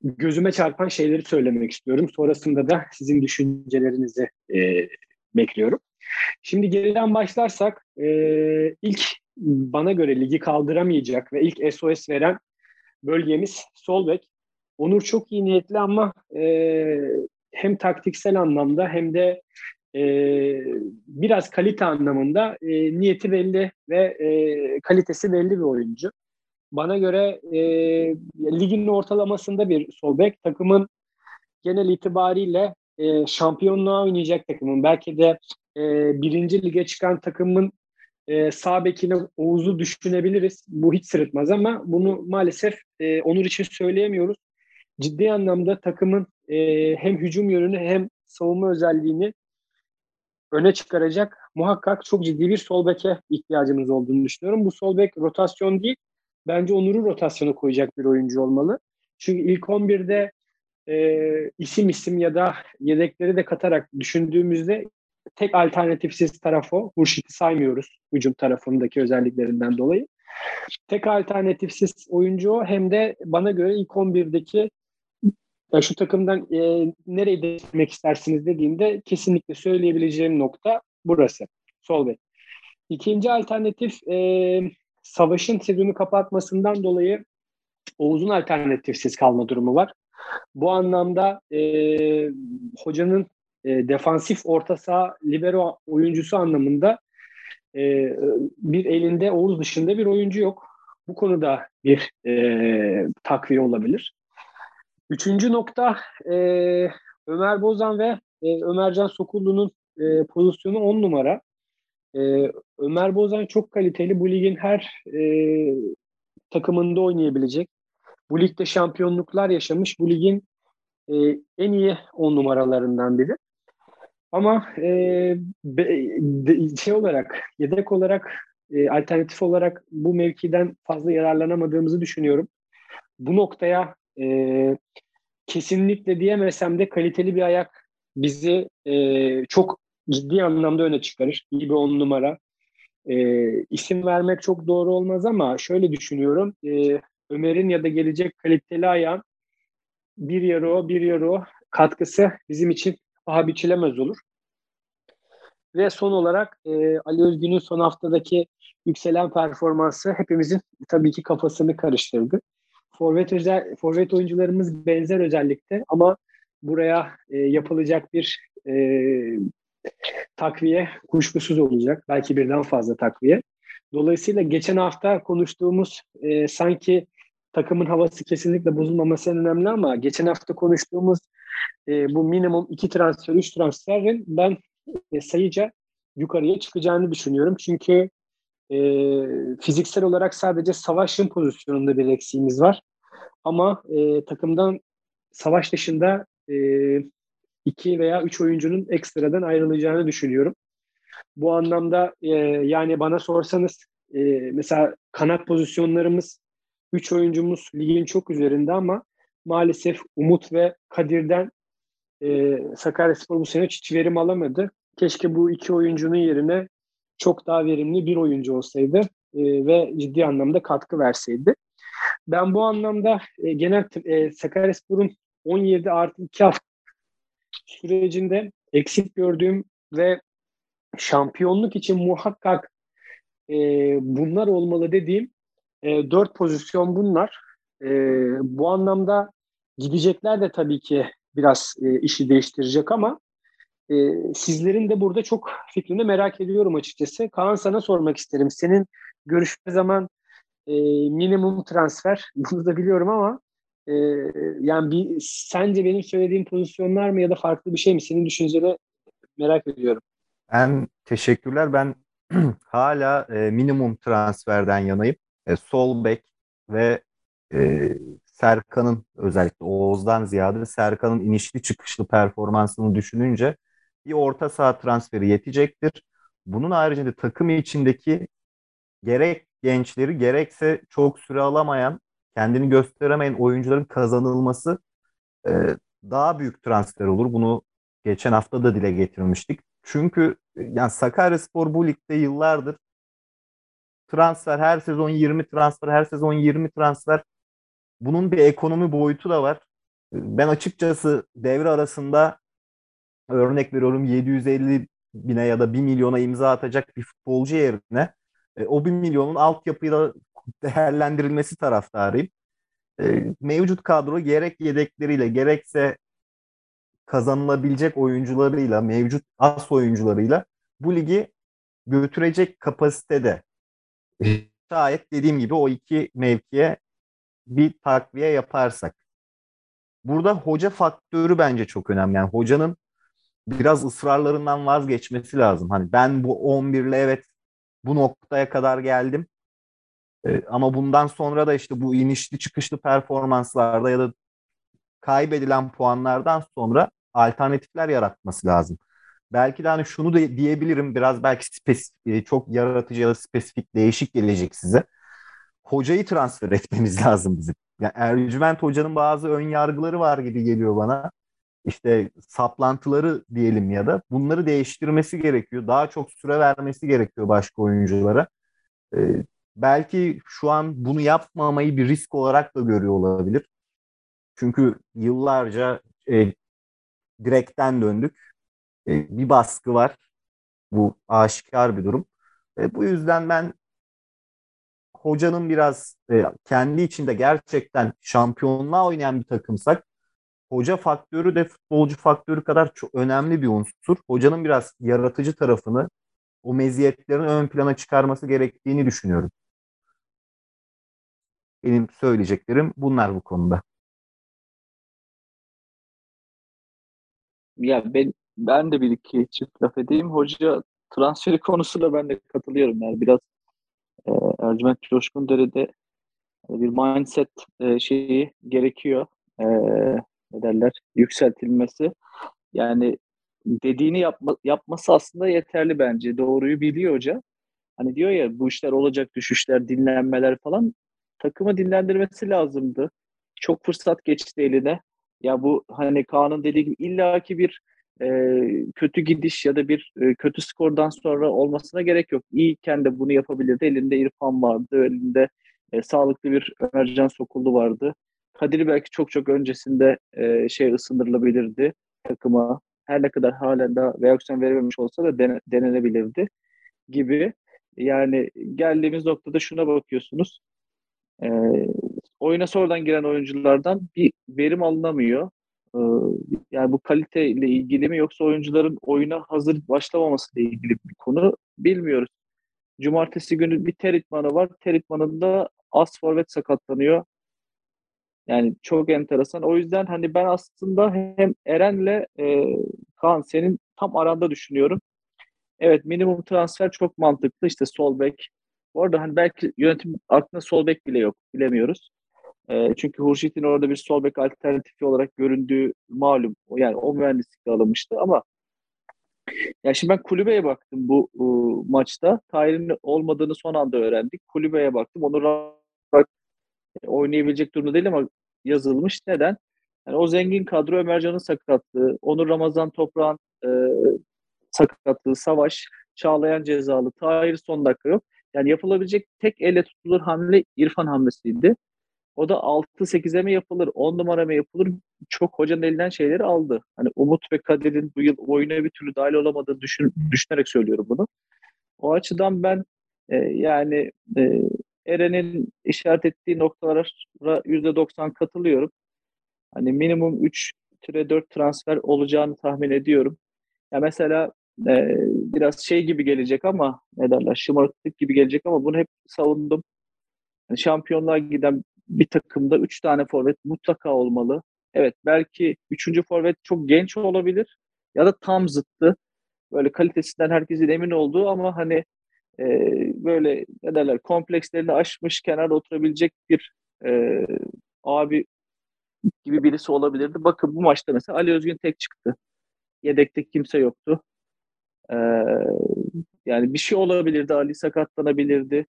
gözüme çarpan şeyleri söylemek istiyorum. Sonrasında da sizin düşüncelerinizi e, bekliyorum. Şimdi geriden başlarsak e, ilk bana göre ligi kaldıramayacak ve ilk SOS veren bölgemiz sol bek. Onur çok iyi niyetli ama e, hem taktiksel anlamda hem de e, biraz kalite anlamında e, niyeti belli ve e, kalitesi belli bir oyuncu. Bana göre e, ligin ortalamasında bir sol bek takımın genel itibariyle e, şampiyonluğa oynayacak takımın belki de e, birinci lige çıkan takımın e, sağ bekine Oğuz'u düşünebiliriz. Bu hiç sırıtmaz ama bunu maalesef e, Onur için söyleyemiyoruz. Ciddi anlamda takımın e, hem hücum yönünü hem savunma özelliğini öne çıkaracak muhakkak çok ciddi bir sol beke ihtiyacımız olduğunu düşünüyorum. Bu sol bek rotasyon değil, bence Onur'u rotasyona koyacak bir oyuncu olmalı. Çünkü ilk 11'de e, isim isim ya da yedekleri de katarak düşündüğümüzde tek alternatifsiz taraf o. Hurşit'i saymıyoruz hücum tarafındaki özelliklerinden dolayı. Tek alternatifsiz oyuncu o. Hem de bana göre ilk 11'deki ya şu takımdan e, nereye değiştirmek istersiniz dediğimde kesinlikle söyleyebileceğim nokta burası. Sol bek. İkinci alternatif e, savaşın sezonu kapatmasından dolayı Oğuz'un alternatifsiz kalma durumu var. Bu anlamda e, hocanın e, defansif orta saha libero oyuncusu anlamında e, bir elinde Oğuz dışında bir oyuncu yok. Bu konuda bir e, takviye olabilir. Üçüncü nokta e, Ömer Bozan ve e, Ömercan Sokullu'nun e, pozisyonu on numara. E, Ömer Bozan çok kaliteli. Bu ligin her e, takımında oynayabilecek. Bu ligde şampiyonluklar yaşamış. Bu ligin e, en iyi on numaralarından biri. Ama e, be, de, şey olarak, yedek olarak, e, alternatif olarak bu mevkiden fazla yararlanamadığımızı düşünüyorum. Bu noktaya e, kesinlikle diyemesem de kaliteli bir ayak bizi e, çok ciddi anlamda öne çıkarır. İyi bir on numara. E, isim vermek çok doğru olmaz ama şöyle düşünüyorum. E, Ömer'in ya da gelecek kaliteli ayağın bir yarı o, bir yarı o katkısı bizim için paha biçilemez olur. Ve son olarak e, Ali Özgün'ün son haftadaki yükselen performansı hepimizin tabii ki kafasını karıştırdı. Forvet özel forvet oyuncularımız benzer özellikte ama buraya e, yapılacak bir e, takviye kuşkusuz olacak. Belki birden fazla takviye. Dolayısıyla geçen hafta konuştuğumuz e, sanki takımın havası kesinlikle bozulmaması önemli ama geçen hafta konuştuğumuz e, bu minimum iki transfer, üç transferin ben e, sayıca yukarıya çıkacağını düşünüyorum. Çünkü e, fiziksel olarak sadece savaşın pozisyonunda bir eksiğimiz var. Ama e, takımdan savaş dışında e, iki veya üç oyuncunun ekstradan ayrılacağını düşünüyorum. Bu anlamda e, yani bana sorsanız e, mesela kanat pozisyonlarımız üç oyuncumuz ligin çok üzerinde ama maalesef Umut ve Kadir'den e, Sakaryaspor bu sene hiç verim alamadı. Keşke bu iki oyuncunun yerine çok daha verimli bir oyuncu olsaydı e, ve ciddi anlamda katkı verseydi. Ben bu anlamda e, genel e, Sakaryaspor'un 17 artı 2 hafta sürecinde eksik gördüğüm ve şampiyonluk için muhakkak e, bunlar olmalı dediğim e, 4 pozisyon bunlar. E, bu anlamda gidecekler de tabii ki biraz e, işi değiştirecek ama e, sizlerin de burada çok fikrini merak ediyorum açıkçası. Kaan sana sormak isterim. Senin görüşme zaman e, minimum transfer bunu da biliyorum ama e, yani bir sence benim söylediğim pozisyonlar mı ya da farklı bir şey mi? Senin düşünceni merak ediyorum. Ben teşekkürler. Ben hala e, minimum transferden yanayım. E, sol bek ve e, Serkan'ın özellikle Oğuz'dan ziyade Serkan'ın inişli çıkışlı performansını düşününce bir orta saha transferi yetecektir. Bunun haricinde takım içindeki gerek gençleri gerekse çok süre alamayan, kendini gösteremeyen oyuncuların kazanılması e, daha büyük transfer olur. Bunu geçen hafta da dile getirmiştik. Çünkü yani Sakaryaspor bu ligde yıllardır transfer her sezon 20 transfer her sezon 20 transfer bunun bir ekonomi boyutu da var. Ben açıkçası devre arasında örnek veriyorum 750 bine ya da 1 milyona imza atacak bir futbolcu yerine e, o 1 milyonun altyapıyla değerlendirilmesi taraftarıyım. E, mevcut kadro gerek yedekleriyle gerekse kazanılabilecek oyuncularıyla, mevcut as oyuncularıyla bu ligi götürecek kapasitede. Şayet dediğim gibi o iki mevkiye bir takviye yaparsak. Burada hoca faktörü bence çok önemli. Yani hocanın biraz ısrarlarından vazgeçmesi lazım. Hani ben bu 11 ile evet bu noktaya kadar geldim. Ee, ama bundan sonra da işte bu inişli çıkışlı performanslarda ya da kaybedilen puanlardan sonra alternatifler yaratması lazım. Belki de hani şunu da diyebilirim biraz belki spesifik, e, çok yaratıcı ya da spesifik değişik gelecek size. Hocayı transfer etmemiz lazım bizim. Yani Ercüment Hoca'nın bazı ön yargıları var gibi geliyor bana. İşte saplantıları diyelim ya da bunları değiştirmesi gerekiyor. Daha çok süre vermesi gerekiyor başka oyunculara. Ee, belki şu an bunu yapmamayı bir risk olarak da görüyor olabilir. Çünkü yıllarca e, direkten döndük. E, bir baskı var. Bu aşikar bir durum. E, bu yüzden ben hocanın biraz e, kendi içinde gerçekten şampiyonluğa oynayan bir takımsak hoca faktörü de futbolcu faktörü kadar çok önemli bir unsur. Hocanın biraz yaratıcı tarafını, o meziyetlerini ön plana çıkarması gerektiğini düşünüyorum. Benim söyleyeceklerim bunlar bu konuda. Ya ben ben de bir iki çift laf edeyim. Hoca transferi konusunda ben de katılıyorum. Yani biraz e, Ercüment Coşkundere'de bir mindset e, şeyi gerekiyor. E, ne derler? Yükseltilmesi. Yani dediğini yapma, yapması aslında yeterli bence. Doğruyu biliyor hoca. Hani diyor ya bu işler olacak düşüşler, dinlenmeler falan. Takımı dinlendirmesi lazımdı. Çok fırsat geçti eline. Ya bu hani Kaan'ın dediği gibi illaki bir e, kötü gidiş ya da bir e, kötü skordan sonra olmasına gerek yok. İyiyken de bunu yapabilirdi. Elinde İrfan vardı, elinde e, sağlıklı bir Ömercan Sokullu vardı. Kadir belki çok çok öncesinde e, şey ısındırılabilirdi takıma. Her ne kadar halen daha reaksiyon verememiş olsa da dene, denenebilirdi gibi. Yani geldiğimiz noktada şuna bakıyorsunuz. E, oyuna sonradan giren oyunculardan bir verim alınamıyor. Ee, yani bu kalite ile ilgili mi yoksa oyuncuların oyuna hazır başlamaması ile ilgili bir konu bilmiyoruz. Cumartesi günü bir ter itmanı var. Ter itmanında as forvet sakatlanıyor. Yani çok enteresan. O yüzden hani ben aslında hem Eren'le e, Kaan senin tam aranda düşünüyorum. Evet minimum transfer çok mantıklı. İşte sol bek. Bu arada hani belki yönetim aklında sol bek bile yok. Bilemiyoruz. E, çünkü Hurşit'in orada bir sol bek alternatifi olarak göründüğü malum. Yani o mühendislikle alınmıştı ama ya şimdi ben kulübeye baktım bu bu maçta. Tahir'in olmadığını son anda öğrendik. Kulübeye baktım. Onu rahat oynayabilecek durumda değil ama yazılmış. Neden? Yani o zengin kadro Ömercan'ın sakatlığı, Onur Ramazan Toprağ'ın e, sakatlığı, Savaş, Çağlayan cezalı, Tahir son dakika yok. Yani yapılabilecek tek elle tutulur hamle İrfan hamlesiydi. O da 6-8'e mi yapılır, 10 numara mı yapılır? Çok hocanın elinden şeyleri aldı. Hani Umut ve Kadir'in bu yıl oyuna bir türlü dahil olamadığını düşün, düşünerek söylüyorum bunu. O açıdan ben e, yani e, Eren'in işaret ettiği noktalara %90 katılıyorum. Hani minimum 3-4 transfer olacağını tahmin ediyorum. Ya mesela e, biraz şey gibi gelecek ama ne derler şımarıklık gibi gelecek ama bunu hep savundum. Yani şampiyonluğa giden bir takımda 3 tane forvet mutlaka olmalı. Evet belki 3. forvet çok genç olabilir ya da tam zıttı. böyle kalitesinden herkesin emin olduğu ama hani e, böyle ne derler komplekslerini aşmış kenarda oturabilecek bir e, abi gibi birisi olabilirdi. Bakın bu maçta mesela Ali Özgün tek çıktı. Yedekte kimse yoktu. Ee, yani bir şey olabilirdi. Ali sakatlanabilirdi.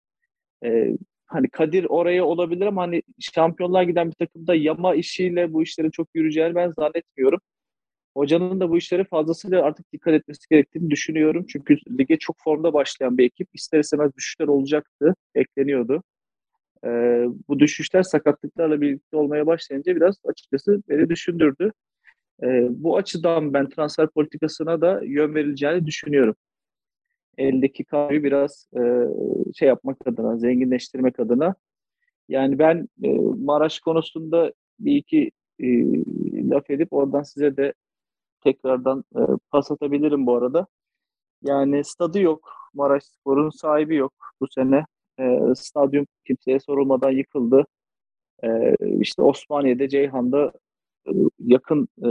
Ee, hani Kadir oraya olabilir ama hani şampiyonlar giden bir takımda yama işiyle bu işlerin çok yürüyeceğini ben zannetmiyorum. Hocanın da bu işlere fazlasıyla artık dikkat etmesi gerektiğini düşünüyorum. Çünkü lige çok formda başlayan bir ekip ister istemez düşüşler olacaktı, ekleniyordu. Ee, bu düşüşler sakatlıklarla birlikte olmaya başlayınca biraz açıkçası beni düşündürdü. Ee, bu açıdan ben transfer politikasına da yön verileceğini düşünüyorum. Eldeki kadroyu biraz e, şey yapmak adına, zenginleştirmek adına. Yani ben e, Maraş konusunda bir iki e, laf edip oradan size de tekrardan e, pas atabilirim bu arada. Yani stadı yok. Maraş Spor'un sahibi yok bu sene. E, stadyum kimseye sorulmadan yıkıldı. E, işte Osmaniye'de, Ceyhan'da e, yakın e,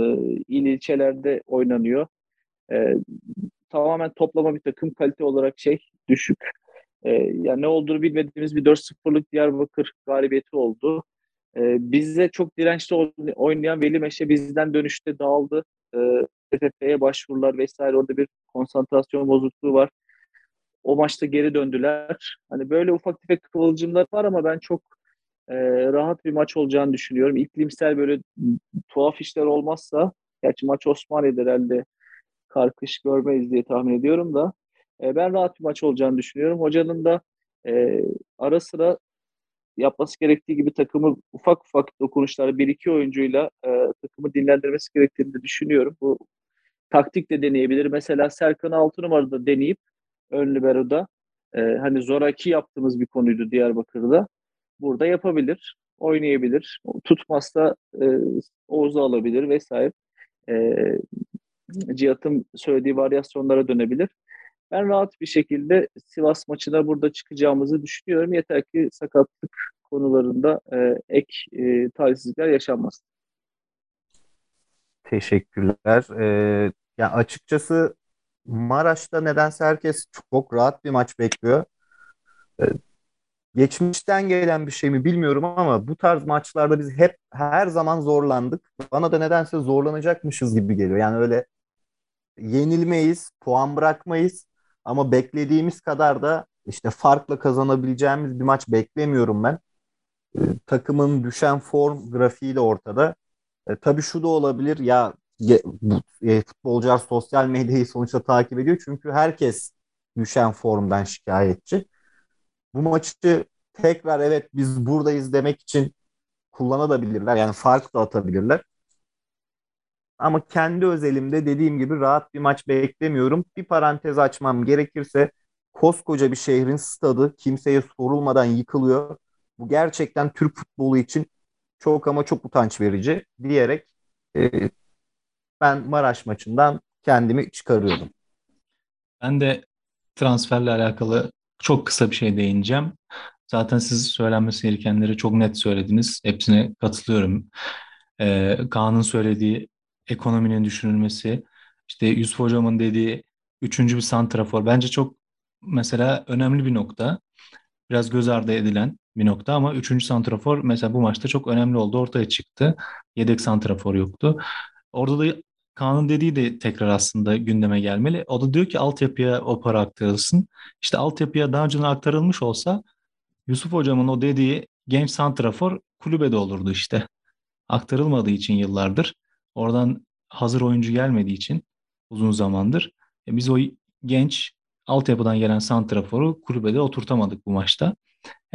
il ilçelerde oynanıyor. E, tamamen toplama bir takım kalite olarak şey düşük. E, yani ne olduğunu bilmediğimiz bir 4-0'lık Diyarbakır galibiyeti oldu. E, bizde çok dirençli oynayan Veli Meşe bizden dönüşte dağıldı. TFF'ye başvurular vesaire orada bir konsantrasyon bozukluğu var. O maçta geri döndüler. Hani böyle ufak tefek kıvılcımlar var ama ben çok e, rahat bir maç olacağını düşünüyorum. İklimsel böyle tuhaf işler olmazsa, gerçi maç Osmaniye'de herhalde karkış görmeyiz diye tahmin ediyorum da e, ben rahat bir maç olacağını düşünüyorum. Hocanın da e, ara sıra yapması gerektiği gibi takımı ufak ufak dokunuşlarla bir iki oyuncuyla e, takımı dinlendirmesi gerektiğini de düşünüyorum. Bu taktik de deneyebilir. Mesela Serkan 6 numarada deneyip ön libero'da e, hani zoraki yaptığımız bir konuydu Diyarbakır'da. Burada yapabilir, oynayabilir. Tutmazsa e, Oğuz'u alabilir vesaire. E, Cihat'ın söylediği varyasyonlara dönebilir. Ben rahat bir şekilde Sivas maçına burada çıkacağımızı düşünüyorum. Yeter ki sakatlık konularında e, ek e, talihsizlikler yaşanmaz. Teşekkürler. Ee, ya açıkçası Maraş'ta nedense herkes çok rahat bir maç bekliyor. Ee, geçmişten gelen bir şey mi bilmiyorum ama bu tarz maçlarda biz hep her zaman zorlandık. Bana da nedense zorlanacakmışız gibi geliyor. Yani öyle yenilmeyiz, puan bırakmayız ama beklediğimiz kadar da işte farkla kazanabileceğimiz bir maç beklemiyorum ben. Ee, takımın düşen form grafiği de ortada. E, tabii şu da olabilir ya e, futbolcular sosyal medyayı sonuçta takip ediyor çünkü herkes düşen formdan şikayetçi. Bu maçı tekrar evet biz buradayız demek için kullanabilirler. Yani fark da atabilirler. Ama kendi özelimde dediğim gibi rahat bir maç beklemiyorum. Bir parantez açmam gerekirse koskoca bir şehrin stadı kimseye sorulmadan yıkılıyor. Bu gerçekten Türk futbolu için çok ama çok utanç verici diyerek e, ben Maraş maçından kendimi çıkarıyordum. Ben de transferle alakalı çok kısa bir şey değineceğim. Zaten siz söylenmesi gerekenleri çok net söylediniz. Hepsine katılıyorum. Ee, Kaan'ın söylediği ekonominin düşünülmesi, işte Yusuf Hocam'ın dediği üçüncü bir santrafor. Bence çok mesela önemli bir nokta. Biraz göz ardı edilen bir nokta ama üçüncü santrafor mesela bu maçta çok önemli oldu. Ortaya çıktı. Yedek santrafor yoktu. Orada da Kaan'ın dediği de tekrar aslında gündeme gelmeli. O da diyor ki altyapıya o para aktarılsın. İşte altyapıya daha önce aktarılmış olsa Yusuf hocamın o dediği genç santrafor kulübede olurdu işte. Aktarılmadığı için yıllardır. Oradan hazır oyuncu gelmediği için uzun zamandır. E biz o genç altyapıdan gelen santraforu kulübede oturtamadık bu maçta.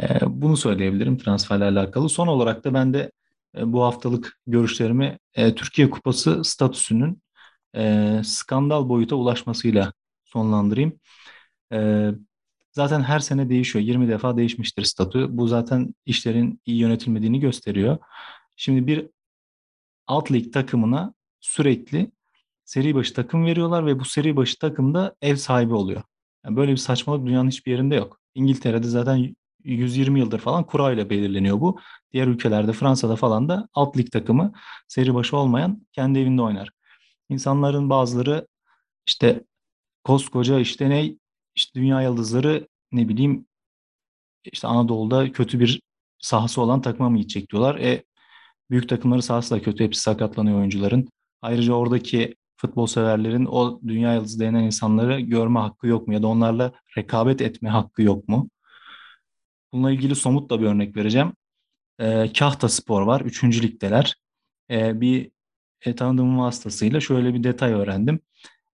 E, bunu söyleyebilirim transferle alakalı. Son olarak da ben de e, bu haftalık görüşlerimi e, Türkiye Kupası statüsünün e, skandal boyuta ulaşmasıyla sonlandırayım. E, zaten her sene değişiyor. 20 defa değişmiştir statü. Bu zaten işlerin iyi yönetilmediğini gösteriyor. Şimdi bir alt lig takımına sürekli seri başı takım veriyorlar ve bu seri başı takım da ev sahibi oluyor. Yani böyle bir saçmalık dünyanın hiçbir yerinde yok. İngiltere'de zaten 120 yıldır falan kura ile belirleniyor bu. Diğer ülkelerde Fransa'da falan da alt lig takımı seri başı olmayan kendi evinde oynar. İnsanların bazıları işte koskoca işte ne işte dünya yıldızları ne bileyim işte Anadolu'da kötü bir sahası olan takıma mı gidecek diyorlar. E büyük takımları sahası da kötü. Hepsi sakatlanıyor oyuncuların. Ayrıca oradaki futbol severlerin o dünya yıldızı denen insanları görme hakkı yok mu? Ya da onlarla rekabet etme hakkı yok mu? Bununla ilgili somut da bir örnek vereceğim. E, Kahta Spor var. Üçüncü ligdeler. E, bir e, tanıdığım vasıtasıyla şöyle bir detay öğrendim.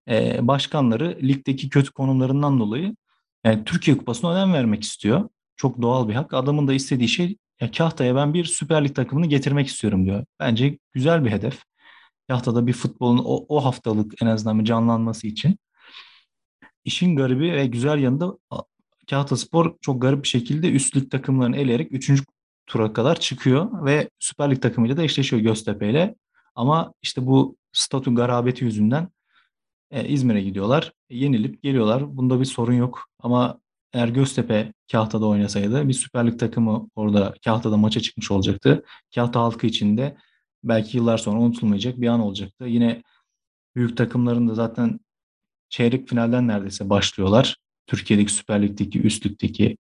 E, başkanları ligdeki kötü konumlarından dolayı yani Türkiye Kupası'na önem vermek istiyor. Çok doğal bir hak. Adamın da istediği şey ya Kahta'ya ben bir Süper Lig takımını getirmek istiyorum diyor. Bence güzel bir hedef. Kahta'da bir futbolun o, o haftalık en azından bir canlanması için. İşin garibi ve güzel yanında Kahta Spor çok garip bir şekilde üst lig takımlarını eleyerek 3. tura kadar çıkıyor ve Süper Lig takımıyla da eşleşiyor Göztepe ile. Ama işte bu statü garabeti yüzünden e, İzmir'e gidiyorlar. E, yenilip geliyorlar. Bunda bir sorun yok. Ama eğer Göztepe Kahta'da oynasaydı bir Süper Lig takımı orada Kahta'da maça çıkmış olacaktı. Kahta halkı için de belki yıllar sonra unutulmayacak bir an olacaktı. Yine büyük takımların da zaten çeyrek finalden neredeyse başlıyorlar. Türkiye'deki Süper Lig'deki üst ligdeki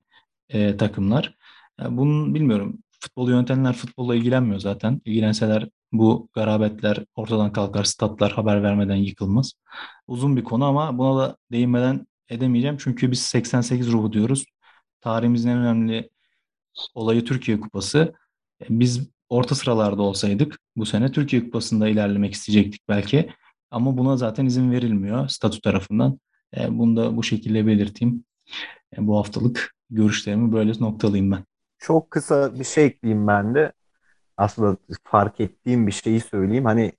e, takımlar. Yani bunun bilmiyorum. Futbolu yöntenler futbolla ilgilenmiyor zaten. İlgilenseler bu garabetler ortadan kalkar, statlar haber vermeden yıkılmaz. Uzun bir konu ama buna da değinmeden edemeyeceğim. Çünkü biz 88 ruhu diyoruz. Tarihimizin en önemli olayı Türkiye Kupası. E, biz orta sıralarda olsaydık bu sene Türkiye Kupası'nda ilerlemek isteyecektik belki. Ama buna zaten izin verilmiyor statü tarafından. E, bunu da bu şekilde belirteyim. E, bu haftalık görüşlerimi böyle noktalayayım ben. Çok kısa bir şey ekleyeyim ben de. Aslında fark ettiğim bir şeyi söyleyeyim. Hani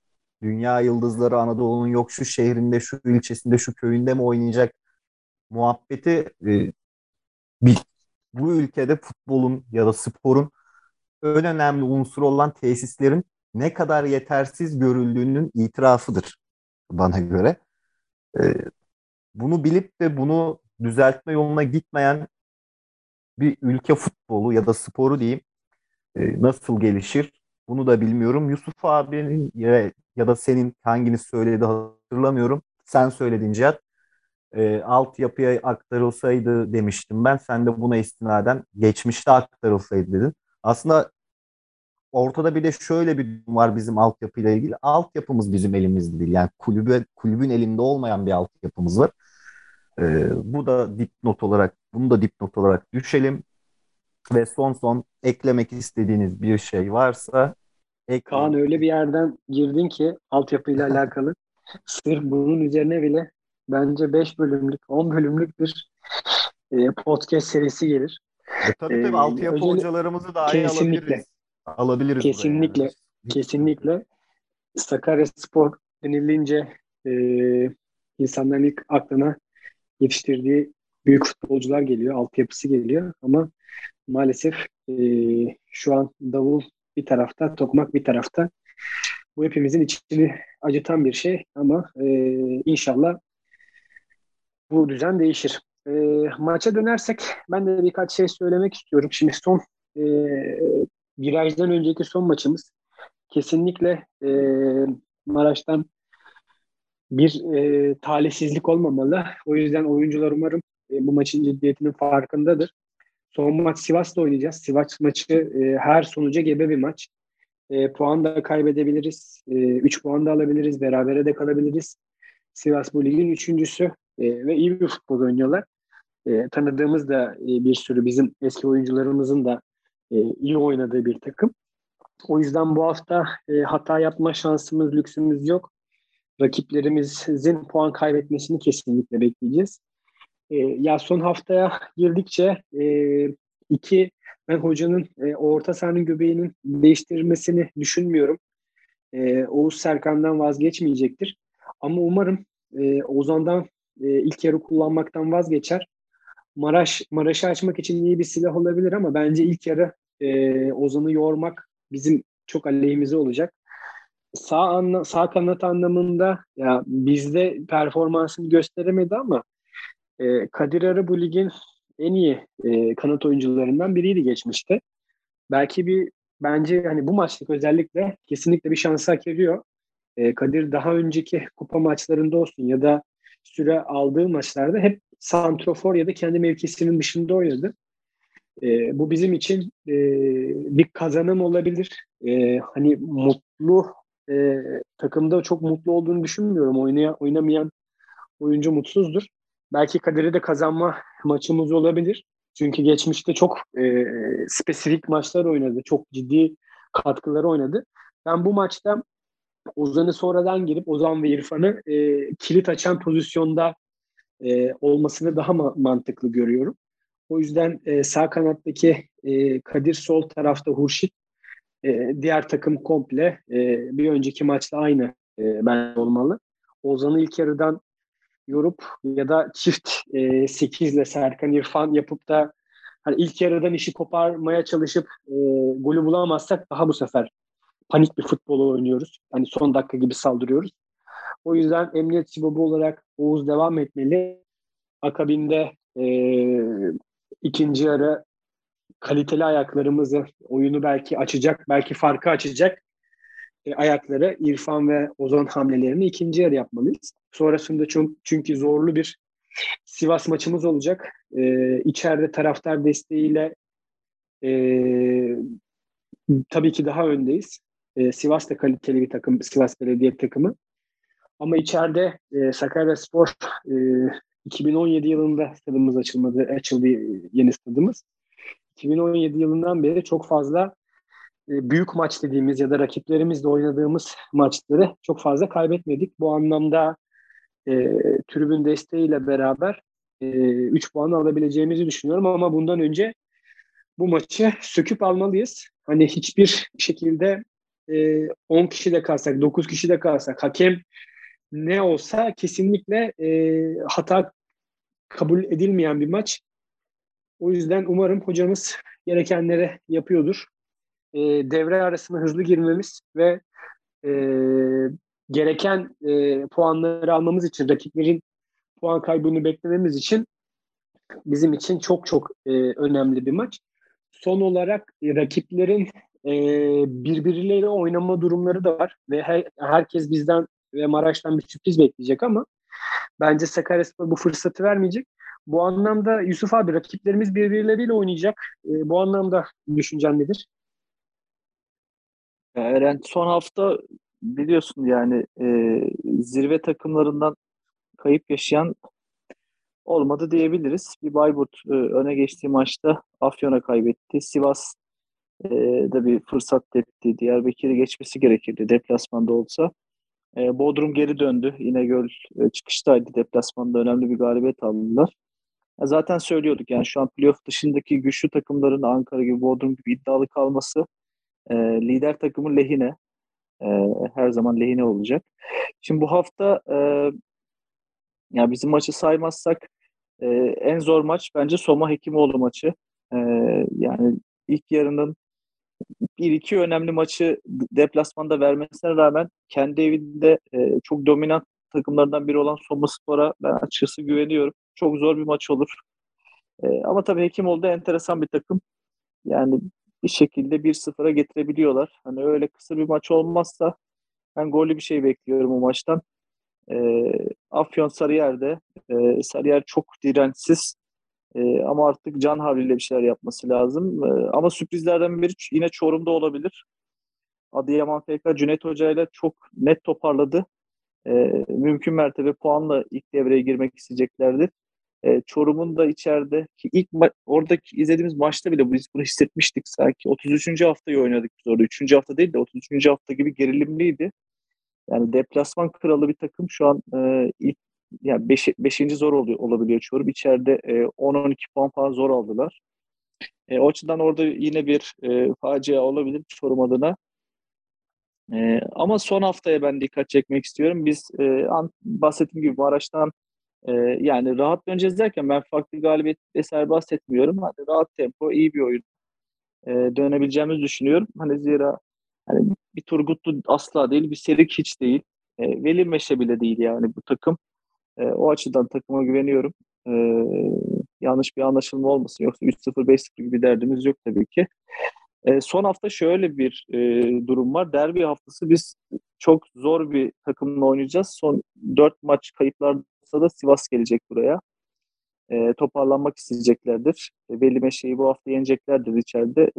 dünya yıldızları Anadolu'nun yok şu şehrinde, şu ilçesinde, şu köyünde mi oynayacak muhabbeti e, bir, bu ülkede futbolun ya da sporun en önemli unsuru olan tesislerin ne kadar yetersiz görüldüğünün itirafıdır bana göre. E, bunu bilip de bunu düzeltme yoluna gitmeyen bir ülke futbolu ya da sporu diyeyim e, nasıl gelişir bunu da bilmiyorum. Yusuf abinin ya, ya da senin hanginiz söyledi hatırlamıyorum. Sen söyledin Cihat. E, altyapıya aktarılsaydı demiştim ben. Sen de buna istinaden geçmişte aktarılsaydı dedin. Aslında ortada bir de şöyle bir durum var bizim altyapıyla ilgili. Altyapımız bizim elimizde değil. Yani kulübe, kulübün elinde olmayan bir altyapımız var. Ee, bu da dipnot olarak, bunu da dipnot olarak düşelim. Ve son son eklemek istediğiniz bir şey varsa ekleyin. Kaan öyle bir yerden girdin ki altyapıyla alakalı. Sırf bunun üzerine bile bence 5 bölümlük, 10 bölümlük bir e, podcast serisi gelir. E, tabii tabii ee, altyapı özel... hocalarımızı daha iyi alabiliriz. Alabiliriz. Kesinlikle. Yani. Kesinlikle. Sakarya Spor denilince e, insanların ilk aklına yetiştirdiği büyük futbolcular geliyor, altyapısı geliyor ama maalesef e, şu an davul bir tarafta, tokmak bir tarafta. Bu hepimizin içini acıtan bir şey ama e, inşallah bu düzen değişir. E, maça dönersek ben de birkaç şey söylemek istiyorum. Şimdi son e, virajdan önceki son maçımız kesinlikle e, Maraş'tan bir e, talihsizlik olmamalı. O yüzden oyuncular umarım e, bu maçın ciddiyetinin farkındadır. Son maç Sivas'ta oynayacağız. Sivas maçı e, her sonuca gebe bir maç. E, puan da kaybedebiliriz. 3 e, puan da alabiliriz. Berabere de kalabiliriz. Sivas bu ligin üçüncüsü e, ve iyi bir futbol oynuyorlar. E, tanıdığımız da e, bir sürü bizim eski oyuncularımızın da e, iyi oynadığı bir takım. O yüzden bu hafta e, hata yapma şansımız, lüksümüz yok. Rakiplerimizin puan kaybetmesini kesinlikle bekleyeceğiz. E, ya son haftaya girdikçe e, iki ben hocanın e, orta sahanın göbeğinin değiştirilmesini düşünmüyorum. E, Oğuz Serkan'dan vazgeçmeyecektir. Ama umarım e, Ozan'dan e, ilk yarı kullanmaktan vazgeçer. Maraş Maraş'ı açmak için iyi bir silah olabilir ama bence ilk yarı e, Ozan'ı yormak bizim çok aleyhimize olacak. Sağ anla, sağ kanat anlamında ya bizde performansını gösteremedi ama e, Kadir Arı bu ligin en iyi e, kanat oyuncularından biriydi geçmişte. Belki bir bence hani bu maçlık özellikle kesinlikle bir şans hak ediyor. E, Kadir daha önceki kupa maçlarında olsun ya da süre aldığı maçlarda hep santrofor ya da kendi mevkisinin dışında oynadı. E, bu bizim için e, bir kazanım olabilir. E, hani mutlu e, takımda çok mutlu olduğunu düşünmüyorum. Oynaya, oynamayan oyuncu mutsuzdur. Belki kaderi de kazanma maçımız olabilir. Çünkü geçmişte çok e, spesifik maçlar oynadı. Çok ciddi katkıları oynadı. Ben bu maçta Ozan'ı sonradan girip Ozan ve İrfan'ı e, kilit açan pozisyonda e, olmasını daha ma- mantıklı görüyorum. O yüzden e, sağ kanattaki e, Kadir sol tarafta Hurşit e, diğer takım komple e, bir önceki maçta aynı e, ben olmalı. Ozan'ı ilk yarıdan yorup ya da çift e, 8 ile Serkan İrfan yapıp da hani ilk yarıdan işi koparmaya çalışıp e, golü bulamazsak daha bu sefer panik bir futbol oynuyoruz. Hani son dakika gibi saldırıyoruz. O yüzden emniyet sibobu olarak Oğuz devam etmeli. Akabinde e, ikinci yarı kaliteli ayaklarımızı oyunu belki açacak, belki farkı açacak e, ayakları İrfan ve Ozan hamlelerini ikinci yarı yapmalıyız. Sonrasında çok, çünkü zorlu bir Sivas maçımız olacak. E, içeride taraftar desteğiyle e, tabii ki daha öndeyiz. E, Sivas da kaliteli bir takım, Sivas Belediye takımı. Ama içeride e, Sakarya Spor e, 2017 yılında stadımız açılmadı, açıldı yeni stadımız. 2017 yılından beri çok fazla e, büyük maç dediğimiz ya da rakiplerimizle oynadığımız maçları çok fazla kaybetmedik. Bu anlamda e, tribün desteğiyle beraber e, 3 puan alabileceğimizi düşünüyorum ama bundan önce bu maçı söküp almalıyız. Hani hiçbir şekilde e, 10 kişi de kalsak, 9 kişi de kalsak, hakem ne olsa kesinlikle e, hata kabul edilmeyen bir maç. O yüzden umarım hocamız gerekenleri yapıyordur. E, devre arasında hızlı girmemiz ve e, gereken e, puanları almamız için, rakiplerin puan kaybını beklememiz için bizim için çok çok e, önemli bir maç. Son olarak e, rakiplerin e, birbirleriyle oynama durumları da var ve her, herkes bizden ve Maraş'tan bir sürpriz bekleyecek ama bence Sakaryaspor bu fırsatı vermeyecek. Bu anlamda Yusuf abi rakiplerimiz birbirleriyle oynayacak. E, bu anlamda düşüncen nedir? Eren son hafta biliyorsun yani e, zirve takımlarından kayıp yaşayan olmadı diyebiliriz. Bir Bayburt e, öne geçtiği maçta Afyon'a kaybetti. Sivas e, da bir fırsat tepti. Diyarbakır'ı geçmesi gerekirdi deplasmanda olsa. E, Bodrum geri döndü. İnegöl e, çıkıştaydı. Deplasmanda önemli bir galibiyet aldılar. E, zaten söylüyorduk yani şu an playoff dışındaki güçlü takımların Ankara gibi Bodrum gibi iddialı kalması e, lider takımın lehine. E, her zaman lehine olacak. Şimdi bu hafta e, ya bizim maçı saymazsak e, en zor maç bence Soma Hekimoğlu maçı. E, yani ilk yarının bir iki önemli maçı deplasmanda vermesine rağmen kendi evinde e, çok dominant takımlardan biri olan Soma Spor'a ben açıkçası güveniyorum. Çok zor bir maç olur. E, ama tabii Hekimoğlu da enteresan bir takım. Yani bir şekilde 1-0'a getirebiliyorlar. Hani öyle kısa bir maç olmazsa ben gollü bir şey bekliyorum o maçtan. E, Afyon Sarıyer'de e, Sarıyer çok dirençsiz e, ama artık can havliyle bir şeyler yapması lazım. E, ama sürprizlerden biri yine Çorum'da olabilir. Adıyaman FK Cüneyt Hoca ile çok net toparladı. E, mümkün mertebe puanla ilk devreye girmek isteyeceklerdir. E, Çorum'un da içeride ki ilk ma- oradaki izlediğimiz maçta bile biz bunu hissetmiştik sanki. 33. haftayı oynadık biz orada. 3. hafta değil de 33. hafta gibi gerilimliydi. Yani deplasman kralı bir takım şu an e, ilk 5. Beş, zor oluyor, olabiliyor Çorum. İçeride e, 10-12 puan falan zor aldılar. E, o açıdan orada yine bir e, facia olabilir Çorum adına. E, ama son haftaya ben dikkat çekmek istiyorum. Biz e, an, bahsettiğim gibi Maraş'tan e, yani rahat döneceğiz derken ben farklı galibiyet vesaire bahsetmiyorum. Hani rahat tempo, iyi bir oyun e, dönebileceğimizi düşünüyorum. Hani zira hani bir Turgutlu asla değil, bir Serik hiç değil. E, Veli Meşe bile değil yani bu takım. E, o açıdan takıma güveniyorum. E, yanlış bir anlaşılma olmasın. Yoksa 3-0, 5-0 gibi derdimiz yok tabii ki. E, son hafta şöyle bir e, durum var. Derbi haftası biz çok zor bir takımla oynayacağız. Son 4 maç kayıplar olsa da Sivas gelecek buraya. E, toparlanmak isteyeceklerdir. E, Veli Meşe'yi bu hafta yeneceklerdir içeride.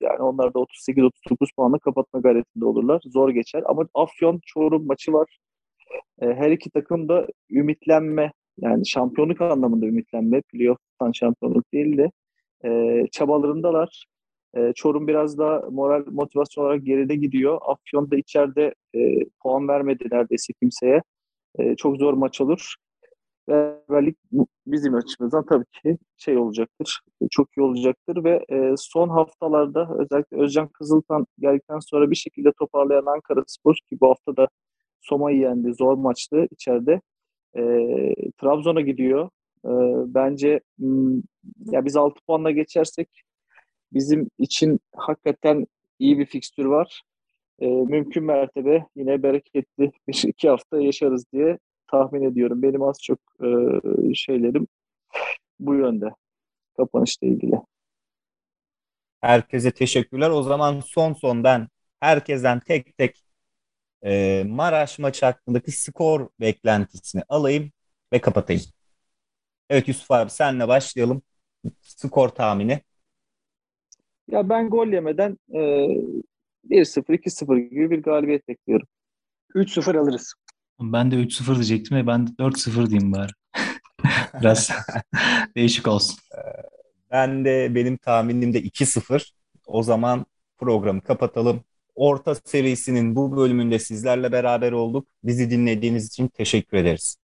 Yani onlar da 38-39 puanla kapatma gayretinde olurlar. Zor geçer. Ama Afyon Çorum maçı var. E, her iki takım da ümitlenme yani şampiyonluk anlamında ümitlenme. Playoff'tan şampiyonluk değil de e, çabalarındalar. E, Çorum biraz da moral motivasyon olarak geride gidiyor. Afyon da içeride puan vermedi neredeyse kimseye. Çok zor maç olur. Beraberlik bizim açımızdan tabii ki şey olacaktır, çok iyi olacaktır ve son haftalarda özellikle Özcan Kızıltan geldikten sonra bir şekilde toparlayan Ankara Spor ki bu hafta da Soma'yı yendi, zor maçtı içeride. E, Trabzon'a gidiyor. E, bence m, ya biz 6 puanla geçersek bizim için hakikaten iyi bir fikstür var. E, mümkün mertebe yine bereketli bir iki hafta yaşarız diye tahmin ediyorum. Benim az çok e, şeylerim bu yönde kapanışla ilgili. Herkese teşekkürler. O zaman son son ben herkesten tek tek e, Maraş maçı hakkındaki skor beklentisini alayım ve kapatayım. Evet Yusuf abi senle başlayalım. Skor tahmini. Ya ben gol yemeden e, 1-0, 2-0 gibi bir galibiyet bekliyorum. 3-0 alırız. Ben de 3-0 diyecektim ve ben de 4-0 diyeyim bari. Biraz değişik olsun. Ben de benim tahminim de 2-0. O zaman programı kapatalım. Orta serisinin bu bölümünde sizlerle beraber olduk. Bizi dinlediğiniz için teşekkür ederiz.